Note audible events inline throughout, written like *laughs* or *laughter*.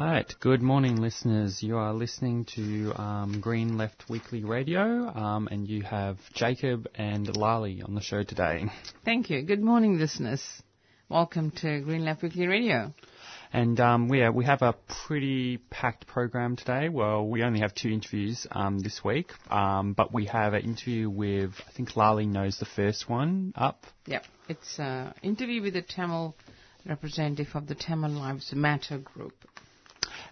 Right, good morning, listeners. You are listening to um, Green Left Weekly Radio, um, and you have Jacob and Lali on the show today. Thank you. Good morning, listeners. Welcome to Green Left Weekly Radio. And um, we, we have a pretty packed program today. Well, we only have two interviews um, this week, um, but we have an interview with, I think Lali knows the first one up. Yep, it's an interview with the Tamil representative of the Tamil Lives Matter group.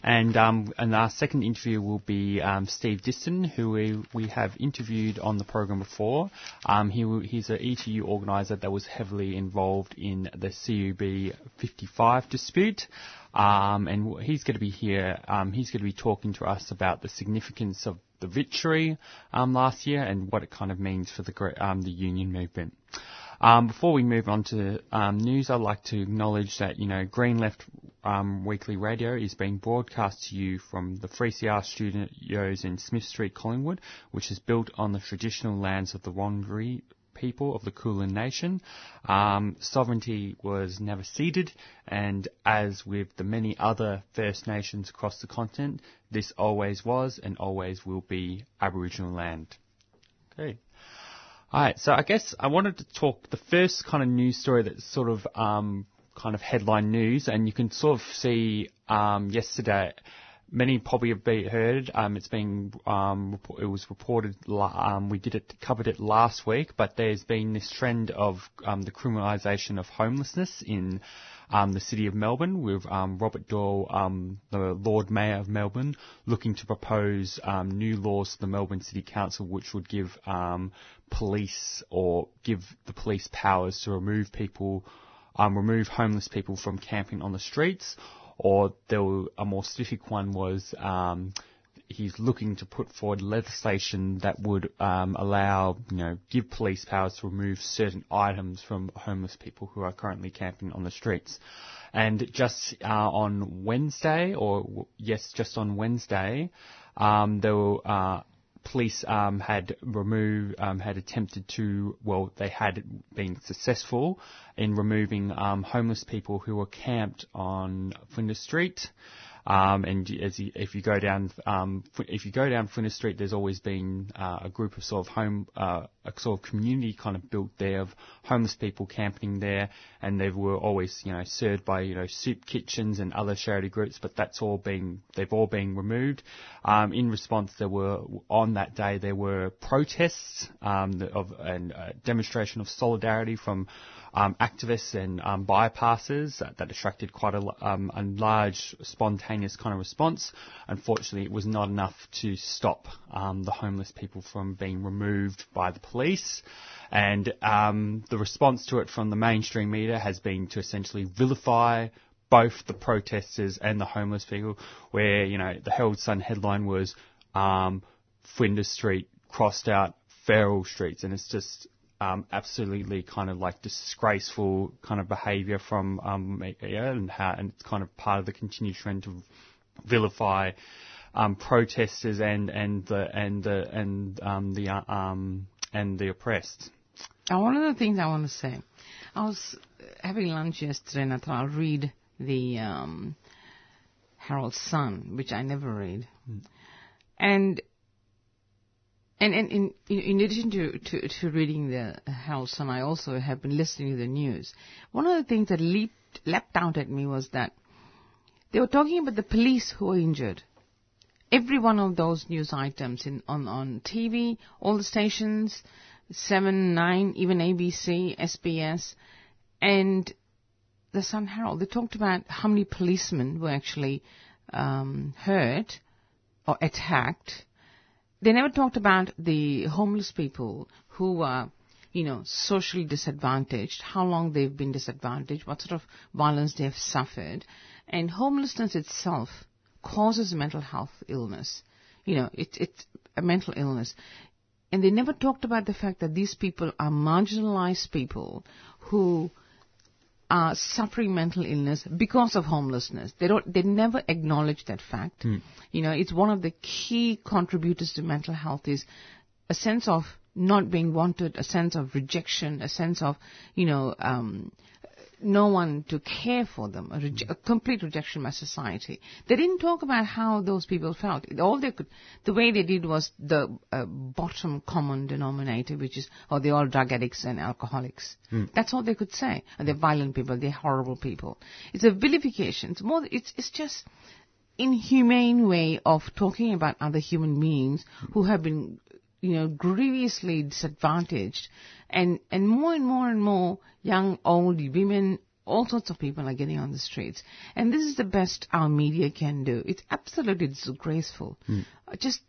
And, um, and our second interview will be um, Steve Diston, who we, we have interviewed on the program before. Um, he, he's an ETU organiser that was heavily involved in the CUB 55 dispute. Um, and he's going to be here. Um, he's going to be talking to us about the significance of the victory um, last year and what it kind of means for the the union movement. Um, before we move on to um, news, I'd like to acknowledge that you know Green Left um, Weekly Radio is being broadcast to you from the 3CR studios in Smith Street, Collingwood, which is built on the traditional lands of the Wurundjeri people of the Kulin Nation. Um, sovereignty was never ceded, and as with the many other First Nations across the continent, this always was and always will be Aboriginal land. Okay. Alright, so I guess I wanted to talk the first kind of news story that sort of um, kind of headline news, and you can sort of see um, yesterday. Many probably have been heard. Um, it's been um, it was reported. Um, we did it covered it last week, but there's been this trend of um, the criminalisation of homelessness in um, the City of Melbourne with um, Robert Doyle, um, the Lord Mayor of Melbourne, looking to propose um, new laws to the Melbourne City Council which would give um, police or give the police powers to remove people, um, remove homeless people from camping on the streets. Or there were, a more specific one was he's looking to put forward legislation that would um, allow, you know, give police powers to remove certain items from homeless people who are currently camping on the streets. And just uh, on Wednesday, or yes, just on Wednesday, um, there were uh, police um, had removed, um, had attempted to, well, they had been successful in removing um, homeless people who were camped on Flinders Street. Um, and as you, if you go down, um, if you go down Flinders Street, there's always been uh, a group of sort of home, uh, a sort of community kind of built there of homeless people camping there, and they were always, you know, served by you know soup kitchens and other charity groups. But that's all being, they've all been removed. Um, in response, there were on that day there were protests um, of and a demonstration of solidarity from um, activists and um, bypassers that, that, attracted quite a, um, a, large spontaneous kind of response. Unfortunately, it was not enough to stop um, the homeless people from being removed by the police. And um, the response to it from the mainstream media has been to essentially vilify both the protesters and the homeless people, where, you know, the Herald Sun headline was um, Flinders Street crossed out feral streets, and it's just um, absolutely kind of like disgraceful kind of behaviour from um, yeah, and how and it's kind of part of the continued trend to vilify um, protesters and and the and the and um, the uh, um, and the oppressed. Now, one of the things I want to say, I was having lunch yesterday and I thought I'll read the um, Herald Sun, which I never read, mm. and and, and in, in addition to, to, to reading the Herald Sun, I also have been listening to the news. One of the things that leaped, leapt out at me was that they were talking about the police who were injured. Every one of those news items in, on, on TV, all the stations, 7, 9, even ABC, SBS, and the Sun Herald, they talked about how many policemen were actually um, hurt or attacked they never talked about the homeless people who are, you know, socially disadvantaged, how long they've been disadvantaged, what sort of violence they have suffered. And homelessness itself causes mental health illness. You know, it, it's a mental illness. And they never talked about the fact that these people are marginalized people who are suffering mental illness because of homelessness. They don't, they never acknowledge that fact. Mm. You know, it's one of the key contributors to mental health is a sense of not being wanted, a sense of rejection, a sense of, you know, um, no one to care for them, a, reje- a, complete rejection by society. They didn't talk about how those people felt. All they could, the way they did was the uh, bottom common denominator, which is, oh, they're all drug addicts and alcoholics. Mm. That's all they could say. And they're violent people, they're horrible people. It's a vilification. It's more, it's, it's just inhumane way of talking about other human beings who have been you know, grievously disadvantaged. And, and more and more and more young, old, women, all sorts of people are getting on the streets. And this is the best our media can do. It's absolutely disgraceful. Mm. Just,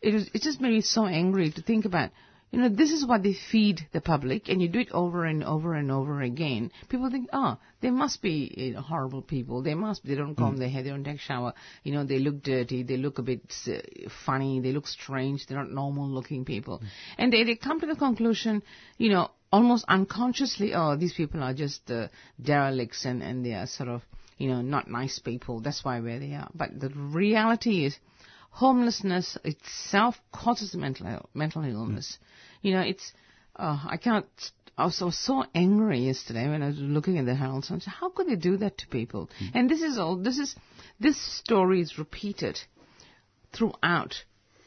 it, was, it just made me so angry to think about you know, this is what they feed the public, and you do it over and over and over again. People think, oh, they must be you know, horrible people. They must. They don't comb mm. their hair. They don't take shower. You know, they look dirty. They look a bit uh, funny. They look strange. They're not normal-looking people, mm. and they they come to the conclusion, you know, almost unconsciously, oh, these people are just uh, derelicts, and and they are sort of, you know, not nice people. That's why where they are. But the reality is homelessness itself causes mental mental illness. Mm. You know, it's uh, I can't. I was, I was, so angry yesterday when I was looking at the Herald Sun. How could they do that to people? Mm. And this is all. This is this story is repeated throughout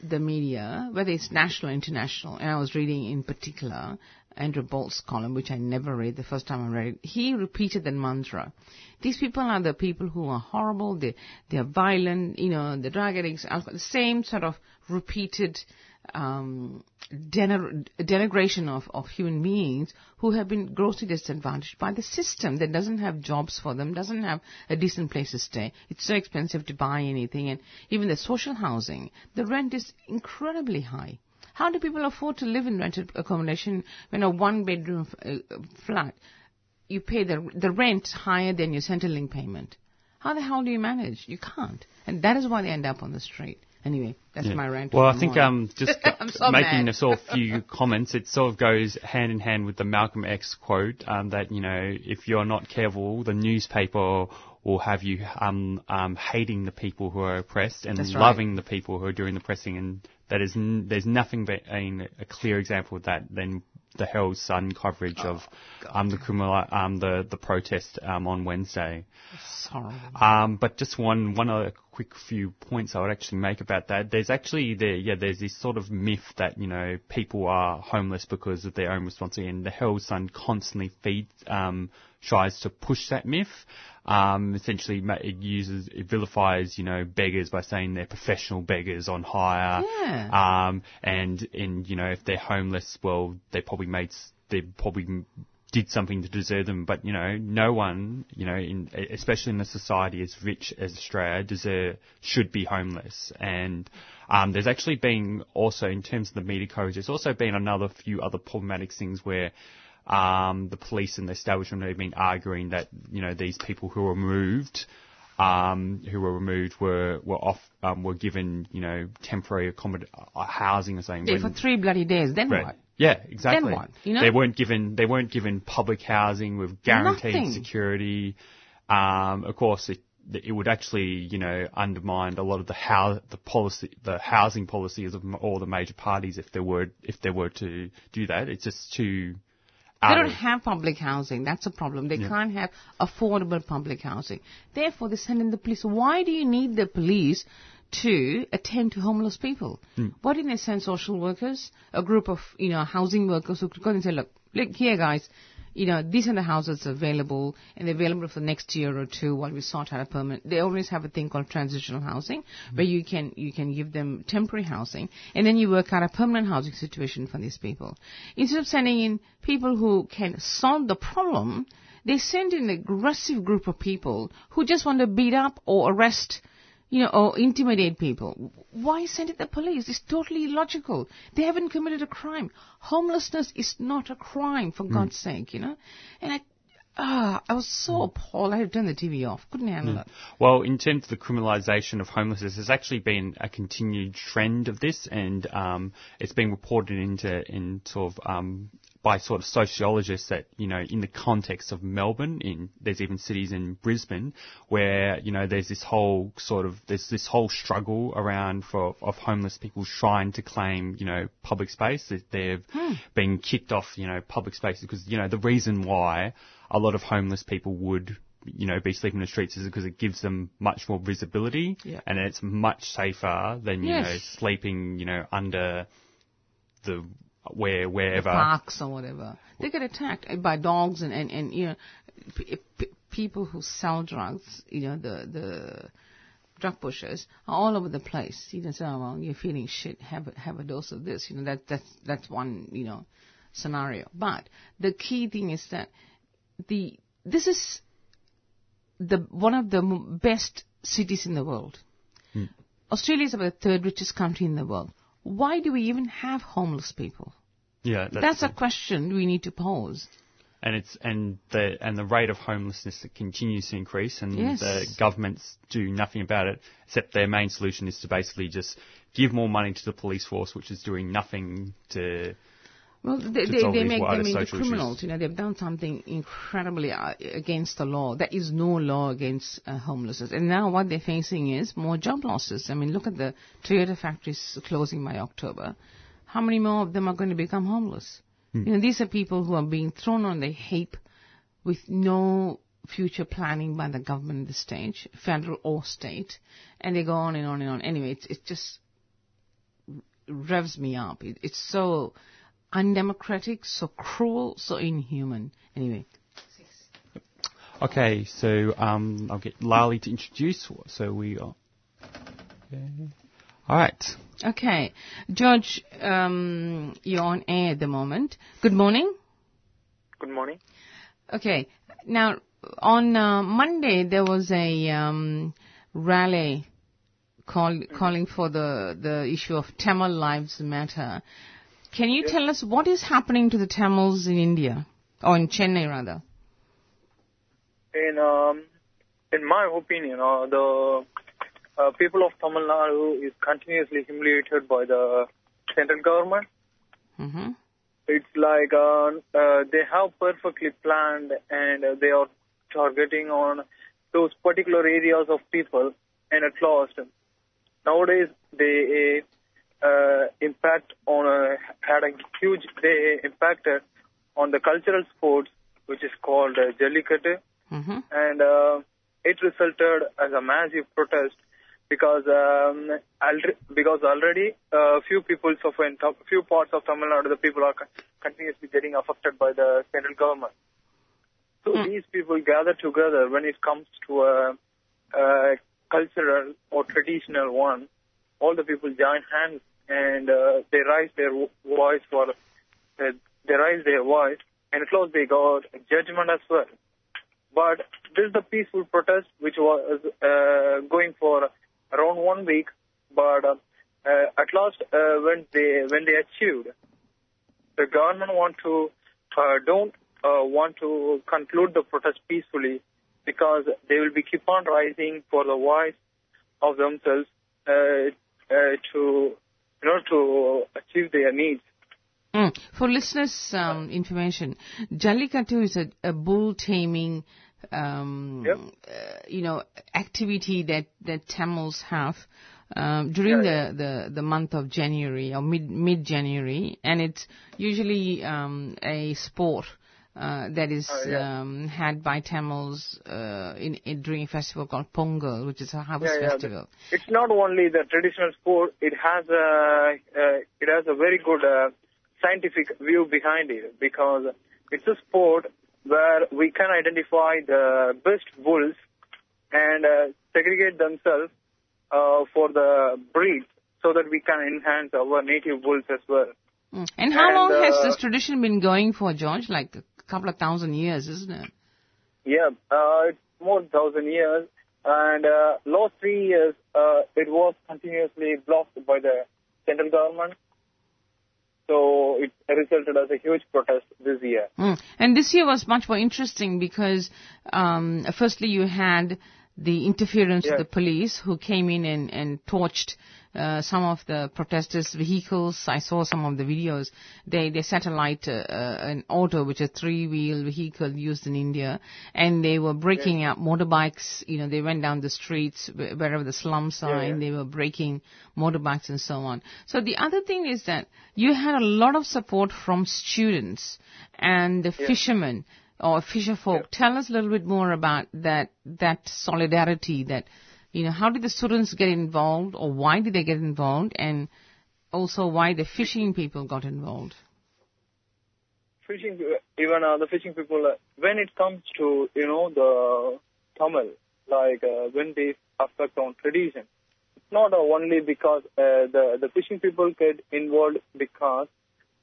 the media, whether it's national or international. And I was reading in particular Andrew Bolt's column, which I never read the first time I read it, he repeated that mantra. These people are the people who are horrible, they, they are violent, you know, the drug addicts, alcohol, the same sort of repeated um, denigration of, of human beings who have been grossly disadvantaged by the system that doesn't have jobs for them, doesn't have a decent place to stay. It's so expensive to buy anything, and even the social housing, the rent is incredibly high. How do people afford to live in rented accommodation when a one bedroom uh, flat, you pay the, the rent higher than your Centrelink payment? How the hell do you manage? You can't. And that is why they end up on the street. Anyway, that's yeah. my rant. Well, I think um, just *laughs* so making a sort of few *laughs* comments, it sort of goes hand in hand with the Malcolm X quote um, that you know if you're not careful, the newspaper will have you um, um, hating the people who are oppressed and that's loving right. the people who are doing the pressing, and that is n- there's nothing but a, a clear example of that than the Herald Sun coverage oh, of um, the criminal um, the the protest um, on Wednesday. Sorry. Um, but just one one other quick few points I would actually make about that. There's actually there yeah there's this sort of myth that you know people are homeless because of their own responsibility, and the Herald Sun constantly feeds um, tries to push that myth. Um, essentially, it uses it vilifies you know beggars by saying they're professional beggars on hire. Yeah. Um, and in you know if they're homeless, well they probably made they probably did something to deserve them. But you know, no one, you know, in, especially in a society as rich as Australia, deserve should be homeless. And um, there's actually been also in terms of the media coverage, there's also been another few other problematic things where um, the police and the establishment have been arguing that you know these people who were removed, um, who were removed were were off um, were given you know temporary accommod- uh, housing or something. Yeah, for three bloody days. Then right. what? Yeah, exactly. Then what? You know? They weren't given they weren't given public housing with guaranteed Nothing. security. Um, of course, it, it would actually, you know, undermine a lot of the how the policy, the housing policies of all the major parties if they were if they were to do that. It's just too they don't have public housing. That's a problem. They yeah. can't have affordable public housing. Therefore, they send in the police. Why do you need the police to attend to homeless people? Mm. Why didn't they send social workers, a group of you know housing workers who could go and say, look, look here, guys, you know, these are the houses available and they're available for the next year or two while we sort out a permanent. They always have a thing called transitional housing mm-hmm. where you can, you can give them temporary housing and then you work out a permanent housing situation for these people. Instead of sending in people who can solve the problem, they send in an aggressive group of people who just want to beat up or arrest you know, or intimidate people. Why send it the police? It's totally illogical. They haven't committed a crime. Homelessness is not a crime, for mm. God's sake, you know. And I, ah, I was so mm. appalled. I had to turn the TV off. Couldn't handle mm. it. Well, in terms of the criminalisation of homelessness, there's actually been a continued trend of this, and um, it's been reported into in sort of um, by sort of sociologists that you know in the context of Melbourne, in there's even cities in Brisbane where you know there's this whole sort of there's this whole struggle around for of homeless people trying to claim you know public space that they've Hmm. been kicked off you know public spaces because you know the reason why a lot of homeless people would you know, be sleeping in the streets is because it gives them much more visibility Yeah. and it's much safer than, you Yes. know, sleeping, you know, under the, where, wherever. parks or whatever. They get attacked eh, by dogs and, and, and you know, p- eh, p- people who sell drugs, you know, the, the drug pushers are all over the place. You know, say, oh, well, you're feeling shit, have a, have a dose of this. You know, that, that's, that's one, you know, scenario. But the key thing is that the, this is the, one of the best cities in the world. Hmm. Australia is about the third richest country in the world. Why do we even have homeless people? Yeah, That's, a question we need to pose. and it's and the and the rate of homelessness that continues to increase, and Yes. the governments do nothing about it, except their main solution is to basically just give more money to the police force, which is doing nothing to. Well, they, they, they make them into criminals. issues. You know, they've done something incredibly uh, against the law. There is no law against uh, homelessness. And now what they're facing is more job losses. I mean, look at the Toyota factories closing by October. How many more of them are going to become homeless? Hmm. You know, these are people who are being thrown on the heap with no future planning by the government at this stage, federal or state, and they go on and on and on. Anyway, it's, it just revs me up. It, it's so undemocratic, so cruel, so inhuman. Anyway, Okay, so um, I'll get Lali to introduce. So we are. Okay. All right. okay, George, um, you're on air at the moment. Good morning. Good morning. Okay, now on uh, Monday there was a um, rally call, calling for the the issue of Tamil Lives Matter. Can you tell us what is happening to the Tamils in India or in Chennai rather? In um, in my opinion, uh, the uh, people of Tamil Nadu is continuously humiliated by the central government. hmm It's like uh, uh, they have perfectly planned and uh, they are targeting on those particular areas of people, and at last, nowadays they uh, impact on a, had a huge they impacted on the cultural sports, which is called uh, Jallikattu. hmm and uh, it resulted as a massive protest because um, because already uh, few people of in few parts of Tamil Nadu the people are con- continuously getting affected by the central government. So Hmm. these people gather together when it comes to a, a cultural or traditional one. All the people join hands and uh, they raise their voice for uh, they raise their voice and last they got judgment as well. But this is the peaceful protest which was uh, going for around one week. But uh, uh, at last, uh, when they when they achieved, the government want to uh, don't uh, want to conclude the protest peacefully because they will be keep on rising for the voice of themselves uh, uh, to you order to achieve their needs. Mm. For listeners' um, information, Jallikattu is a, a bull taming, um, Yep. uh, you know, activity that that Tamils have um, during Yeah, the, the the month of January or mid mid January, and it's usually um, a sport. Uh, that is Oh, yeah. um, had by Tamils uh, in, in during a festival called Pongal, which is a harvest Yeah, yeah, festival. It's not only the traditional sport; it has a uh, it has a very good uh, scientific view behind it because it's a sport where we can identify the best bulls and uh, segregate themselves uh, for the breed so that we can enhance our native bulls as well. Mm. And how And, long has this tradition been going for, George? Like a couple of thousand years, isn't it? Yeah, uh, it's more than thousand years, and uh, last three years uh, it was continuously blocked by the central government. So it resulted as a huge protest this year. Mm. And this year was much more interesting because, um, firstly, you had the interference Yeah. of the police who came in and, and torched uh, some of the protesters' vehicles. I saw some of the videos. They they satellite uh, uh, an auto, which is a three-wheel vehicle used in India, and they were breaking up motorbikes. You know, they went down the streets wherever the slums are, Yeah, yeah. and they were breaking motorbikes and so on. So the other thing is that you had a lot of support from students and the fishermen or fisher folk. Tell us a little bit more about that that solidarity. That you know, how did the students get involved, or why did they get involved, and also why the fishing people got involved. fishing, even uh, the fishing people, uh, when it comes to, you know, the Tamil, like uh, when they affect on tradition, it's not uh, only because uh, the, the fishing people get involved because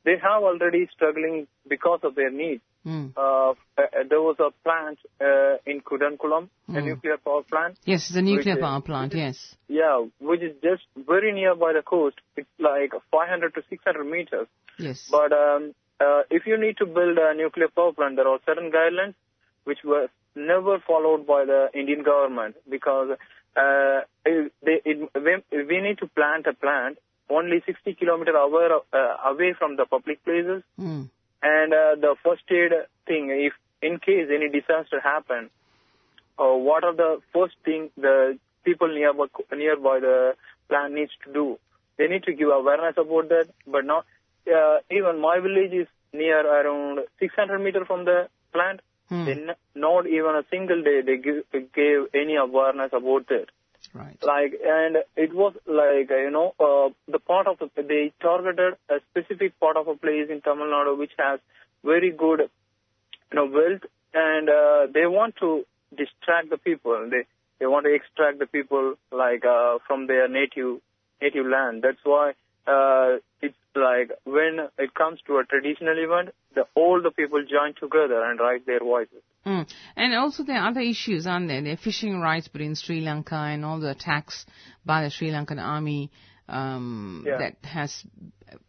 they have already struggling because of their needs. Mm. Uh, uh, there was a plant uh, in Kudankulam, a Mm. nuclear power plant, Yes, the nuclear Which is- power plant. Yes. yeah, which is just very near by the coast. It's like 500 to 600 meters. Yes. But um, uh, if you need to build a nuclear power plant, there are certain guidelines which were never followed by the Indian government because uh, they, it, we, we need to plant a plant only 60 kilometer hour uh, away from the public places. Mm. And uh, the first aid thing, if in case any disaster happen, uh, what are the first thing the people nearby, nearby the plant needs to do? They need to give awareness about that, but not uh, even my village is near around 600 meter from the plant. Hmm. They n- not even a single day they give, gave any awareness about it Right. like and it was like you know uh, the part of the they targeted a specific part of a place in Tamil Nadu which has very good you know wealth and uh, they want to distract the people they they want to extract the people like uh, from their native native land that's why uh, like when it comes to a traditional event the all the people join together and raise their voices Mm. And also there are other issues, aren't there? There are fishing rights between Sri Lanka and all the attacks by the Sri Lankan army um, Yeah. that has,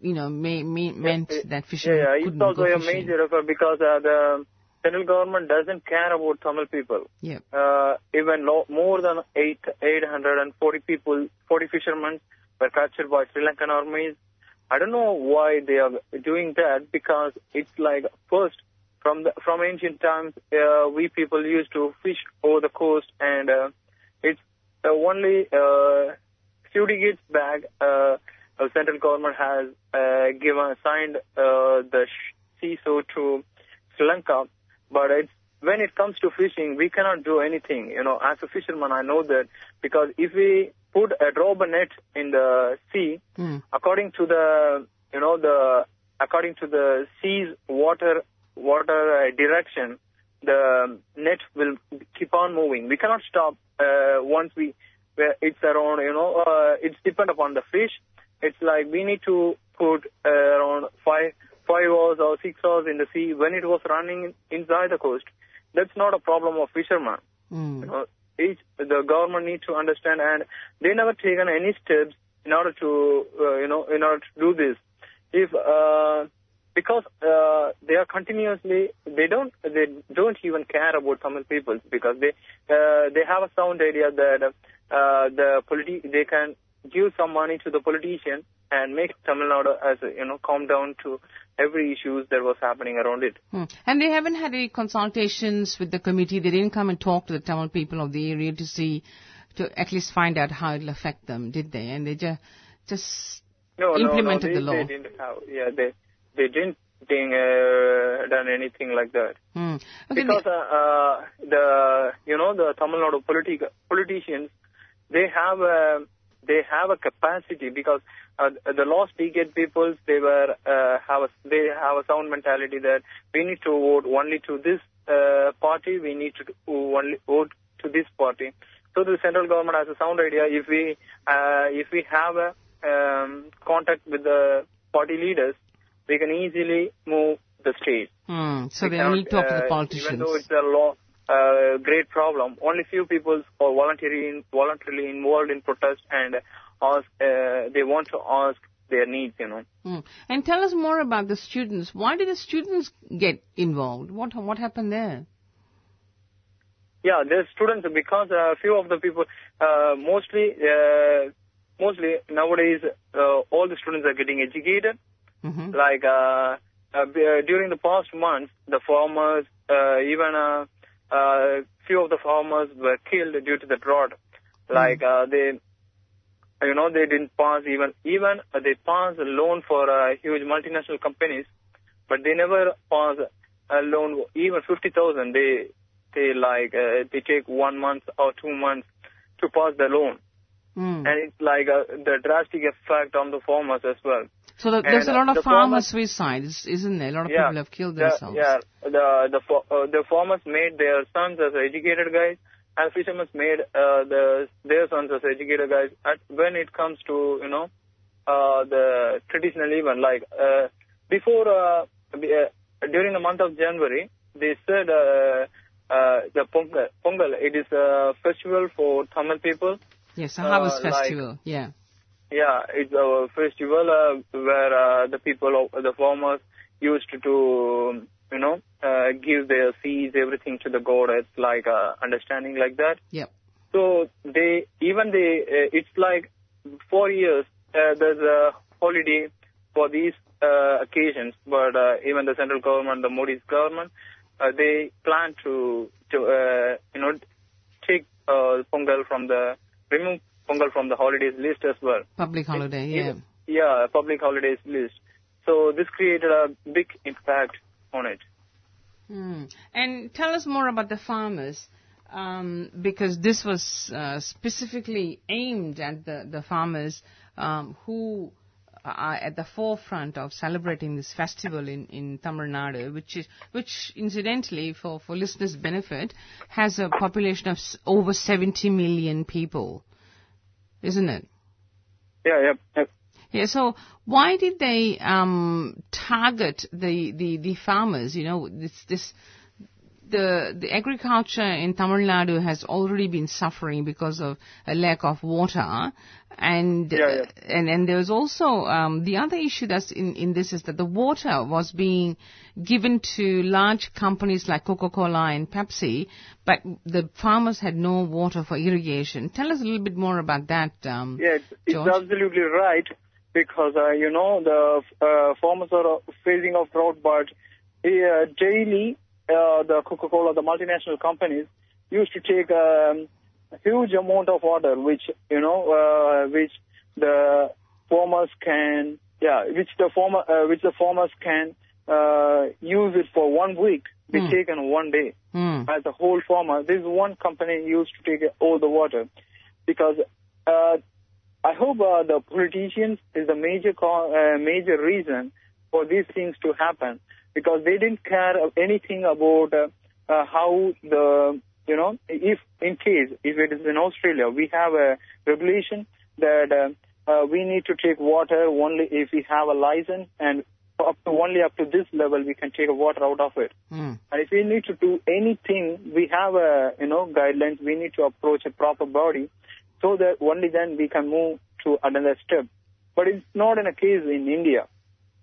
you know, may, may, meant it- that fishermen Yeah, yeah, couldn't it's also go a fishing. major effort because uh, the central government doesn't care about Tamil people. Yep. Uh, even lo- more than eight, 840 people, 40 fishermen were captured by Sri Lankan armies. I don't know why they are doing that because it's like first from the from ancient times uh, we people used to fish over the coast and uh, it's uh, only uh, few decades back uh, central government has uh, given signed uh, the CISO to Sri Lanka, but it's when it comes to fishing, we cannot do anything. You know, as a fisherman, I know that because if we put a rubber net in the sea, Mm. according to the you know the according to the sea's water water uh, direction, the net will keep on moving. We cannot stop uh, once we it's around you know uh, it's depend upon the fish. It's like we need to put uh, around five five hours or six hours in the sea when it was running inside the coast. That's not a problem of fishermen. Mm. Each the government needs to understand, and they never taken any steps in order to uh, you know in order to do this. If uh, because uh, they are continuously they don't they don't even care about Tamil people because they uh, they have a sound idea that uh, the politi- they can give some money to the politician and make Tamil Nadu as you know calm down to every issues that was happening around it. Hmm. And they haven't had any consultations with the committee. They didn't come and talk to the Tamil people of the area to see, to at least find out how it'll affect them, did they? And they just, just No, implemented no, the law. they, They didn't have, yeah, they they didn't think, uh, done anything like that. Hmm. Okay, Because uh, uh, the you know the Tamil Nadu politi- politicians, they have a they have a capacity because uh, the lost decade peoples they were uh, have a they have a sound mentality that we need to vote only to this uh, party, we need to only vote to this party. So the central government has a sound idea. If we uh, if we have a um, contact with the party leaders, we can easily move the state. Hmm. So We they only talk to the uh, politicians. Even though it's a law, uh, great problem, only few people are voluntarily voluntarily involved in protest and ask. Uh, they want to ask their needs. You know. Hmm. And tell us more about the students. Why did the students get involved? What what happened there? Yeah, the students because a few of the people, uh, mostly uh, mostly nowadays uh, all the students are getting educated. hmm Like uh, uh, uh, during the past months, the farmers, uh, even uh, few of the farmers were killed due to the drought. Like uh, they, you know, they didn't pass even even uh, they passed a loan for uh, huge multinational companies, but they never pass a loan even fifty thousand. They they like uh, they take one month or two months to pass the loan, Mm. and it's like uh, the drastic effect on the farmers as well. So the, there's a lot of farmer suicides, isn't there? A lot of Yeah. people have killed themselves. yeah, the the uh, the farmers made their sons as educated guys, and fishermen made uh, the their sons as educated guys. At, when it comes to you know uh, the traditional event, like uh, before uh, uh, during the month of January, they said uh, uh, the Pongal, Pongal. It is a festival for Tamil people. Yes, a harvest Uh, like- festival. Yeah. Yeah, it's a festival uh, where uh, the people, of, the farmers, used to, to you know, uh, give their seeds, everything to the god. It's like uh, understanding like that. Yeah. So they, even they, uh, it's like four years. Uh, there's a holiday for these uh, occasions, but uh, even the central government, the Modi's government, uh, they plan to, to uh, you know, take uh, Pongal from the remove Pongal from the holidays list as well. Public holiday. Yeah. Yeah, public holidays list. So this created a big impact on it. Hmm. And tell us more about the farmers, um, because this was uh, specifically aimed at the, the farmers um, who are at the forefront of celebrating this festival in, in Tamil Nadu, which is, which incidentally, for, for listeners' benefit, has a population of over 70 million people, isn't it? Yeah, yeah. yeah. Yeah, so why did they um, target the, the, the farmers? You know, this, this the the agriculture in Tamil Nadu has already been suffering because of a lack of water, and Yeah, yeah. uh, and and there was also um, the other issue that's in in this is that the water was being given to large companies like Coca-Cola and Pepsi, but the farmers had no water for irrigation. Tell us a little bit more about that. Um, Yeah, it's, it's absolutely right because uh, you know the uh, farmers are facing of drought, but uh, daily uh, the Coca-Cola, the multinational companies used to take um, a huge amount of water, which you know, uh, which the farmers can, yeah, which the farmer, uh, which the farmers can uh, use it for one week. be Hmm. take in one day as a whole farmer. This one company used to take all the water because uh, I hope uh, the politicians is the major co- uh, major reason for these things to happen because they didn't care anything about uh, uh, how the you know if in case if it is in Australia we have a regulation that uh, uh, we need to take water only if we have a license and up to only up to this level we can take water out of it. Hmm. And if we need to do anything, we have a you know guidelines. We need to approach a proper body, so that only then we can move to another step. But it's not in a case in India.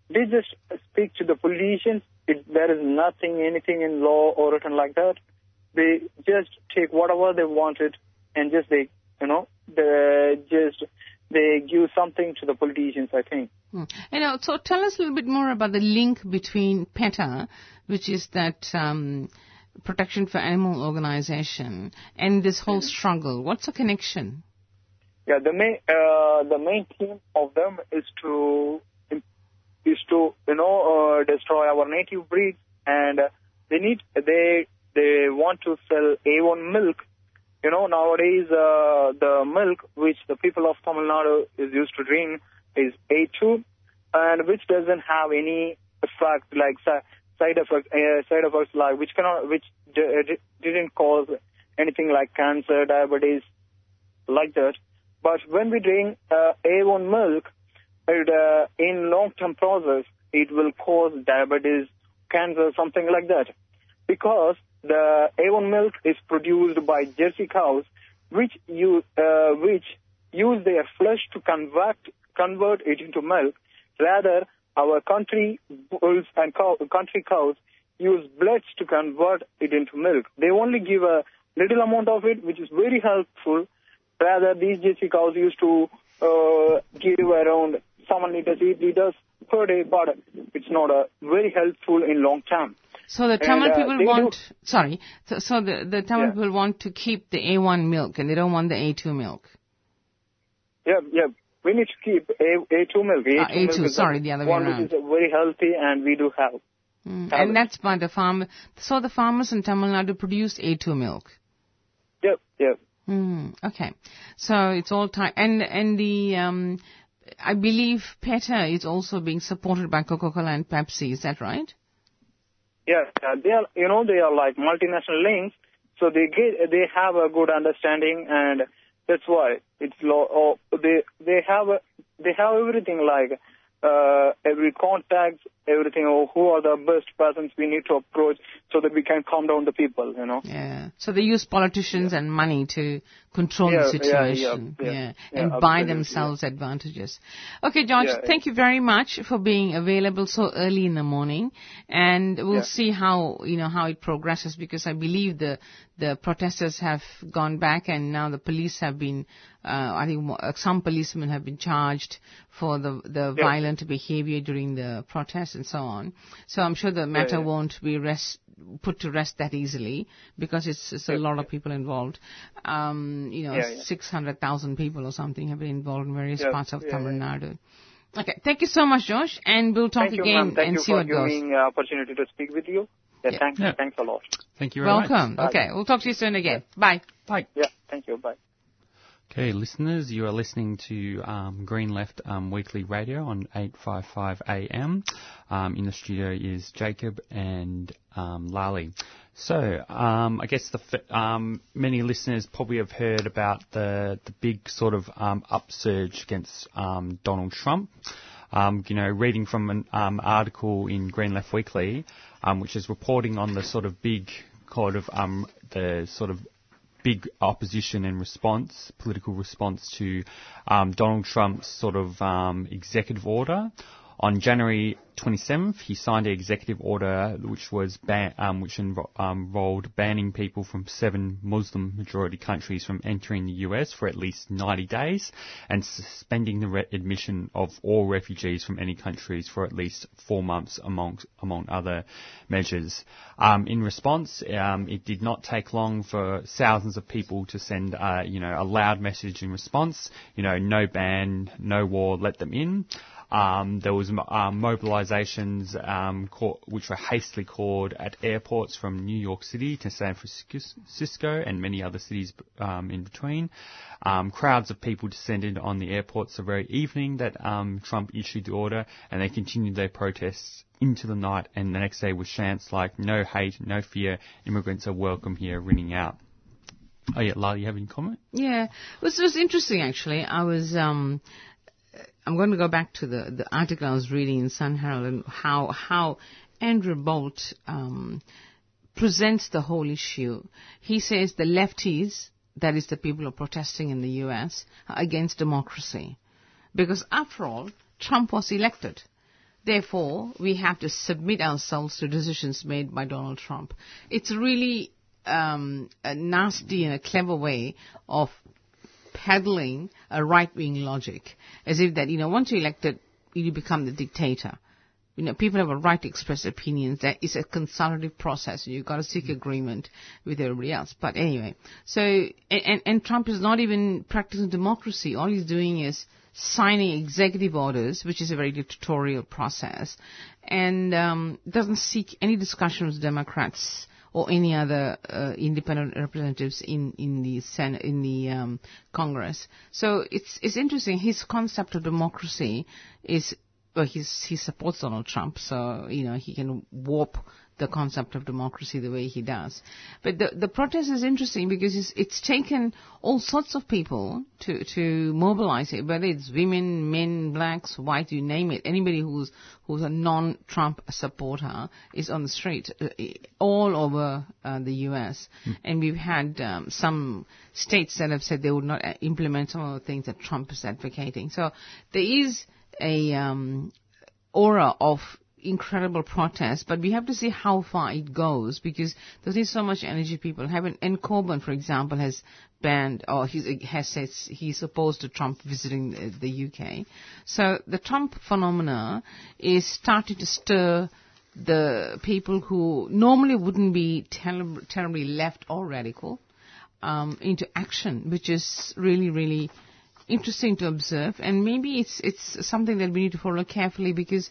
They just speak to the politicians. It, there is nothing, anything in law or written like that. They just take whatever they wanted and just they, you know, they just they give something to the politicians. I think. Hmm. You know, so tell us a little bit more about the link between PETA, which is that um, Protection for Animal organization, and this whole struggle. What's the connection? Yeah, the main uh, the main theme of them is to is to you know uh, destroy our native breeds, and uh, they need they they want to sell A1 milk. You know nowadays uh, the milk which the people of Tamil Nadu is used to drink is A2, and which doesn't have any effect like si- side effects uh, side effects like which cannot which d- d- didn't cause anything like cancer, diabetes, like that. But when we drink uh, A1 milk, uh, in long-term process, it will cause diabetes, cancer, something like that. Because the A1 milk is produced by Jersey cows, which use, uh, which use their flesh to convert, convert it into milk. Rather, our country bulls and cow, country cows use bloods to convert it into milk. They only give a little amount of it, which is very helpful. Rather, these Jersey cows used to uh, give around 7 liters, 8 liters per day, but it's not uh, very helpful in long term. So the Tamil And, uh, people want, do- sorry, so, so the, the Tamil Yeah. people want to keep the A1 milk and they don't want the A2 milk. Yeah, yeah. We need to keep A, A2 milk. A2, Ah, A2, milk sorry, the other way one around. which is very healthy and we do have. Mm. And it. that's by the farm. So the farmers in Tamil Nadu produce A2 milk. Yep, yep. Mm, okay. So it's all time. And, and the, um, I believe PETA is also being supported by Coca-Cola and Pepsi. Is that right? Yes, uh, they are, you know, they are like multinational links, so they get, they have a good understanding, and that's why it's law. Oh, they they have a, they have everything like uh, every contact, everything. Oh, who are the best persons we need to approach so that we can calm down the people, you know. Yeah. So they use politicians and money to control Yeah, the situation. yeah. Yeah. Yeah, And buy themselves advantages. Okay, George, thank you very much for being available so early in the morning. And we'll see how, you know, how it progresses because I believe the, the protesters have gone back and now the police have been, uh, I think uh, some policemen have been charged for the, the violent behavior during the protests and so on. So I'm sure the matter won't be rest, put to rest that easily because it's, it's a Yeah, lot of people involved. Um, you know, Yeah, yeah. 600,000 people or something have been involved in various Yeah, parts of yeah, Tamil yeah. Nadu. Okay, thank you so much, Josh, and we'll talk Thank you, again ma'am. Thank and you see for what goes. giving uh, opportunity to speak with you. Yeah, Yeah. thanks, Yeah. thanks a lot. Thank you very much. Welcome. Bye. Okay, we'll talk to you soon again. Bye. Bye. Yeah, thank you. Bye. Okay, listeners, you are listening to um, Green Left um, Weekly Radio on 855 AM. Um, in the studio is Jacob and um, Lali. So, um, I guess the um, many listeners probably have heard about the the big sort of upsurge against Donald Trump. Um, you know, reading from an article in Green Left Weekly, which is reporting on the sort of big kind of the sort of big opposition and response, political response to um, Donald Trump's sort of um, executive order. On January 27th, he signed an executive order which was ban- um, which invo- um, involved banning people from seven Muslim majority countries from entering the US for at least 90 days and suspending the re- admission of all refugees from any countries for at least four months among among other measures. Um, in response, um, it did not take long for thousands of people to send, uh, you know, a loud message in response. You know, no ban, no war, let them in. Um, there was um, mobilizations um, call, which were hastily called at airports from New York City to San Francisco and many other cities um, in between. Um, crowds of people descended on the airports the very evening that um, Trump issued the order, and they continued their protests into the night. And the next day with chants like "No hate, no fear, immigrants are welcome here," ringing out. Oh yeah, Lyle, you have any comment? Yeah, it was, it was interesting actually. I was, um, I'm going to go back to the, the article I was reading in Sun Herald and how, how Andrew Bolt, um, presents the whole issue. He says the lefties, that is the people who are protesting in the US, are against democracy. Because after all, Trump was elected. Therefore, we have to submit ourselves to decisions made by Donald Trump. It's really um, a nasty and a clever way of peddling a right-wing logic, as if that you know once you're elected, you become the dictator. You know, people have a right to express opinions. That is a consultative process. You've got to seek agreement with everybody else. But anyway, so and, and, and Trump is not even practicing democracy. All he's doing is signing executive orders, which is a very dictatorial process, and um, doesn't seek any discussion with Democrats or any other uh, independent representatives in in the Senate, in the um, Congress. So it's it's interesting. His concept of democracy is well, he supports Donald Trump, so you know he can warp the concept of democracy the way he does. But the the protest is interesting because it's, it's taken all sorts of people to to mobilize it, whether it's women, men, blacks, white, you name it. Anybody who's who's a non-Trump supporter is on the street uh, all over uh, the U.S. And we've had um, some states that have said they would not uh, implement some of the things that Trump is advocating. So there is a um, aura of incredible protest, but we have to see how far it goes because there's only so much energy people have. And, Corbyn, for example, has banned or he has said he's opposed to Trump visiting the, the UK. So the Trump phenomena is starting to stir the people who normally wouldn't be ter- terribly left or radical um, into action, which is really, really interesting to observe. And maybe it's it's something that we need to follow carefully because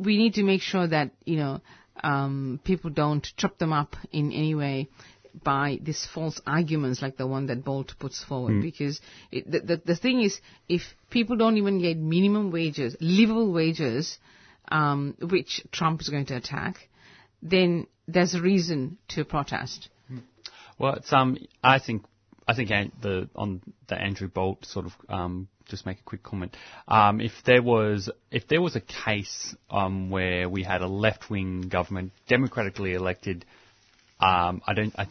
we need to make sure that you know um, people don't trip them up in any way by these false arguments like the one that Bolt puts forward. Hmm. Because it, the, the the thing is, if people don't even get minimum wages, livable wages, um, which Trump is going to attack, then there's a reason to protest. Well, it's um, I think I think the on the Andrew Bolt sort of um, just make a quick comment. Um, if there was if there was a case um, where we had a left wing government, democratically elected, um, I don't. I,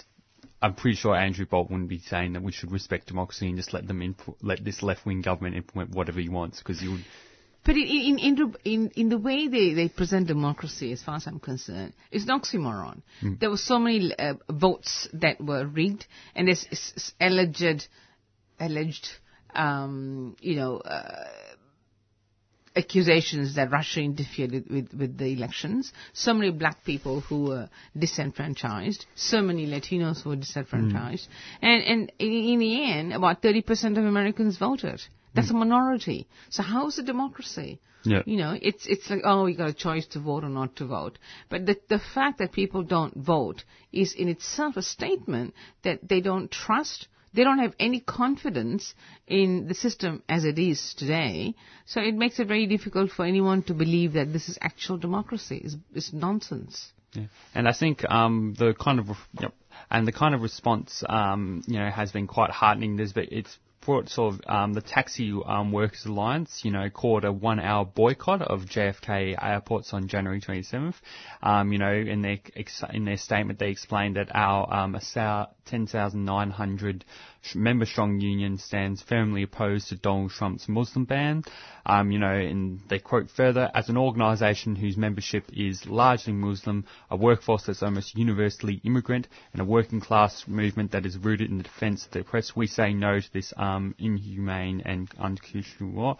I'm pretty sure Andrew Bolt wouldn't be saying that we should respect democracy and just let them input, let this left wing government implement whatever he wants because you would. But in, in, in, the, in, in the way they, they present democracy, as far as I'm concerned, it's an oxymoron. There were so many uh, votes that were rigged, and there's s- s- alleged, alleged, um, you know, uh, accusations that Russia interfered with, with, the elections. So many black people who were disenfranchised. So many Latinos who were disenfranchised. And, and in, in the end, about 30% of Americans voted. That's a minority. So how is a democracy? Yeah. You know, it's it's like oh, you got a choice to vote or not to vote. But the the fact that people don't vote is in itself a statement that they don't trust. They don't have any confidence in the system as it is today. So it makes it very difficult for anyone to believe that this is actual democracy. It's, it's nonsense. Yeah. And I think um, the kind of yep, and the kind of response um, you know has been quite heartening. There's been, it's brought sort of um, the Taxi um, Workers Alliance, you know, called a one-hour boycott of JFK airports on January 27th. Um, you know, in their ex- in their statement, they explained that our um, 10,900 member strong union stands firmly opposed to Donald Trump's Muslim ban. Um, you know, and they quote further, as an organisation whose membership is largely Muslim, a workforce that's almost universally immigrant, and a working class movement that is rooted in the defence of the oppressed, we say no to this um, inhumane and unconstitutional.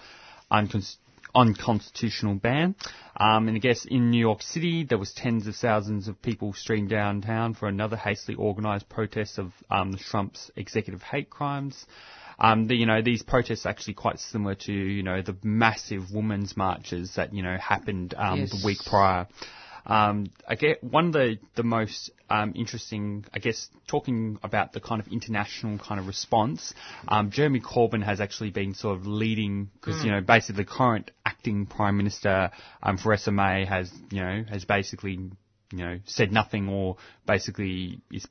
Uncons- unconstitutional ban. Um, and I guess in New York City, there was tens of thousands of people streamed downtown for another hastily organised protest of um, Trump's executive hate crimes. Um, the, you know, these protests are actually quite similar to, you know, the massive women's marches that, you know, happened um, Yes. the week prior. Um, I get one of the the most um, interesting, I guess, talking about the kind of international kind of response. Um, Jeremy Corbyn has actually been sort of leading because you know basically the current acting prime minister um, Theresa May has you know has basically you know said nothing or basically is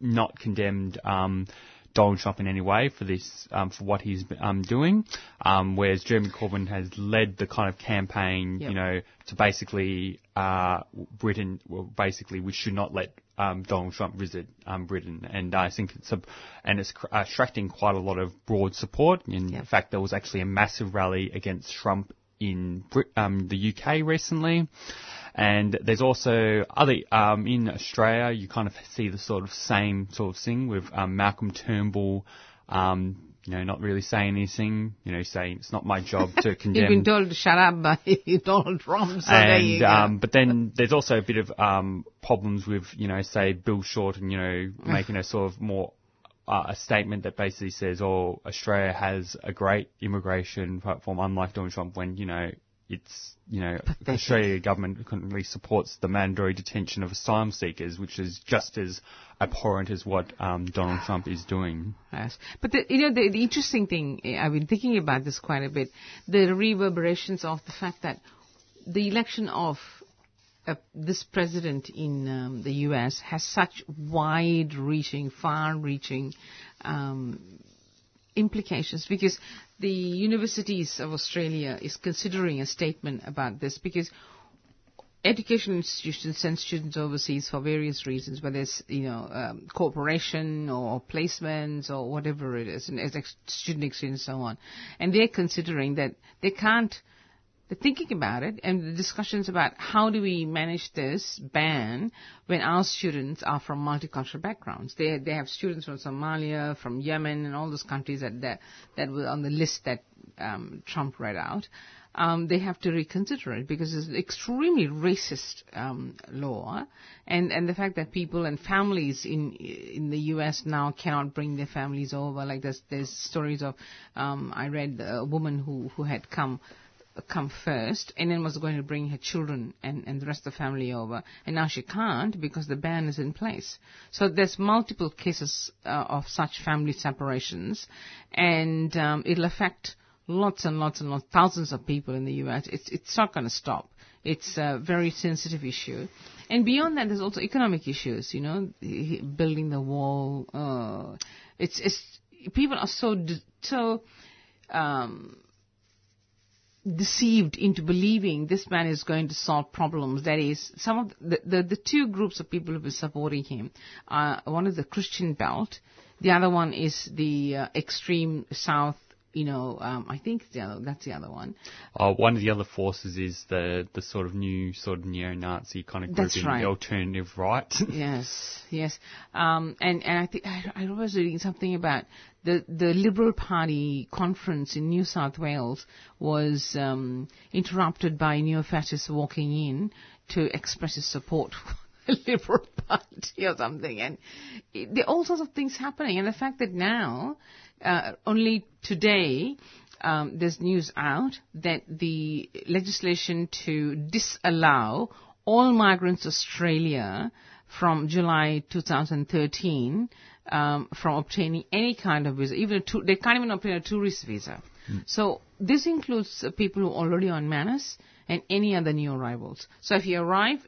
not condemned. Um, Donald Trump in any way for this, um, for what he's um, doing. Um, whereas Jeremy Corbyn has led the kind of campaign, Yep. you know, to basically uh, Britain. Well, basically, we should not let um, Donald Trump visit um, Britain, and I think it's a, and it's cr- attracting quite a lot of broad support. In Yep. fact, there was actually a massive rally against Trump in um, the UK recently. And there's also other um, in Australia. You kind of see the sort of same sort of thing with um, Malcolm Turnbull. Um, you know, not really saying anything. You know, saying it's not my job to *laughs* condemn. You've been told to shut up by Donald Trump. So and um, but then there's also a bit of um, problems with you know, say Bill Shorten, you know, *sighs* making a sort of more uh, a statement that basically says, "Oh, Australia has a great immigration platform, unlike Donald Trump." When you know it's you know Pathetic. Australia government currently supports the mandatory detention of asylum seekers, which is just as abhorrent as what um, Donald Trump is doing. Yes. But the, you know, the, the interesting thing, I've been thinking about this quite a bit, the reverberations of the fact that the election of uh, this president in um, the U.S. has such wide-reaching, far-reaching um, implications because the universities of Australia is considering a statement about this because educational institutions send students overseas for various reasons, whether it's you know um, cooperation or placements or whatever it is, and as student exchange and so on. And they're considering that they can't they're thinking about it and the discussions about how do we manage this ban when our students are from multicultural backgrounds. They they have students from Somalia, from Yemen, and all those countries that that, that were on the list that um, Trump read out. Um, they have to reconsider it because it's an extremely racist um, law, and and the fact that people and families in in the U.S. now cannot bring their families over. Like there's there's stories of um, I read a woman who who had come come first and then was going to bring her children and, and the rest of the family over. And now she can't because the ban is in place. So there's multiple cases uh, of such family separations and um, it'll affect lots and lots and lots, thousands of people in the U.S. It's, it's not going to stop. It's a very sensitive issue. And beyond that, there's also economic issues, you know, building the wall. Uh, it's, it's, people are so, so, um, deceived into believing this man is going to solve problems. That is, some of the, the, the two groups of people who are supporting him, uh, one is the Christian belt, the other one is the uh, extreme south you know, um, I think the other, that's the other one. Uh, one of the other forces is the the sort of new sort of neo-Nazi kind of group in right. the alternative right. *laughs* yes, yes, um, and and I think I, I was reading something about the the Liberal Party conference in New South Wales was um, interrupted by neo-fascists walking in to express his support. for the *laughs* Liberal Party or something, and it, there are all sorts of things happening, and the fact that now uh, only today um, there's news out that the legislation to disallow all migrants to Australia from July 2013 um, from obtaining any kind of visa, even a they can't even obtain a tourist visa. Mm. So this includes uh, people who are already on Manus and any other new arrivals. So if you arrive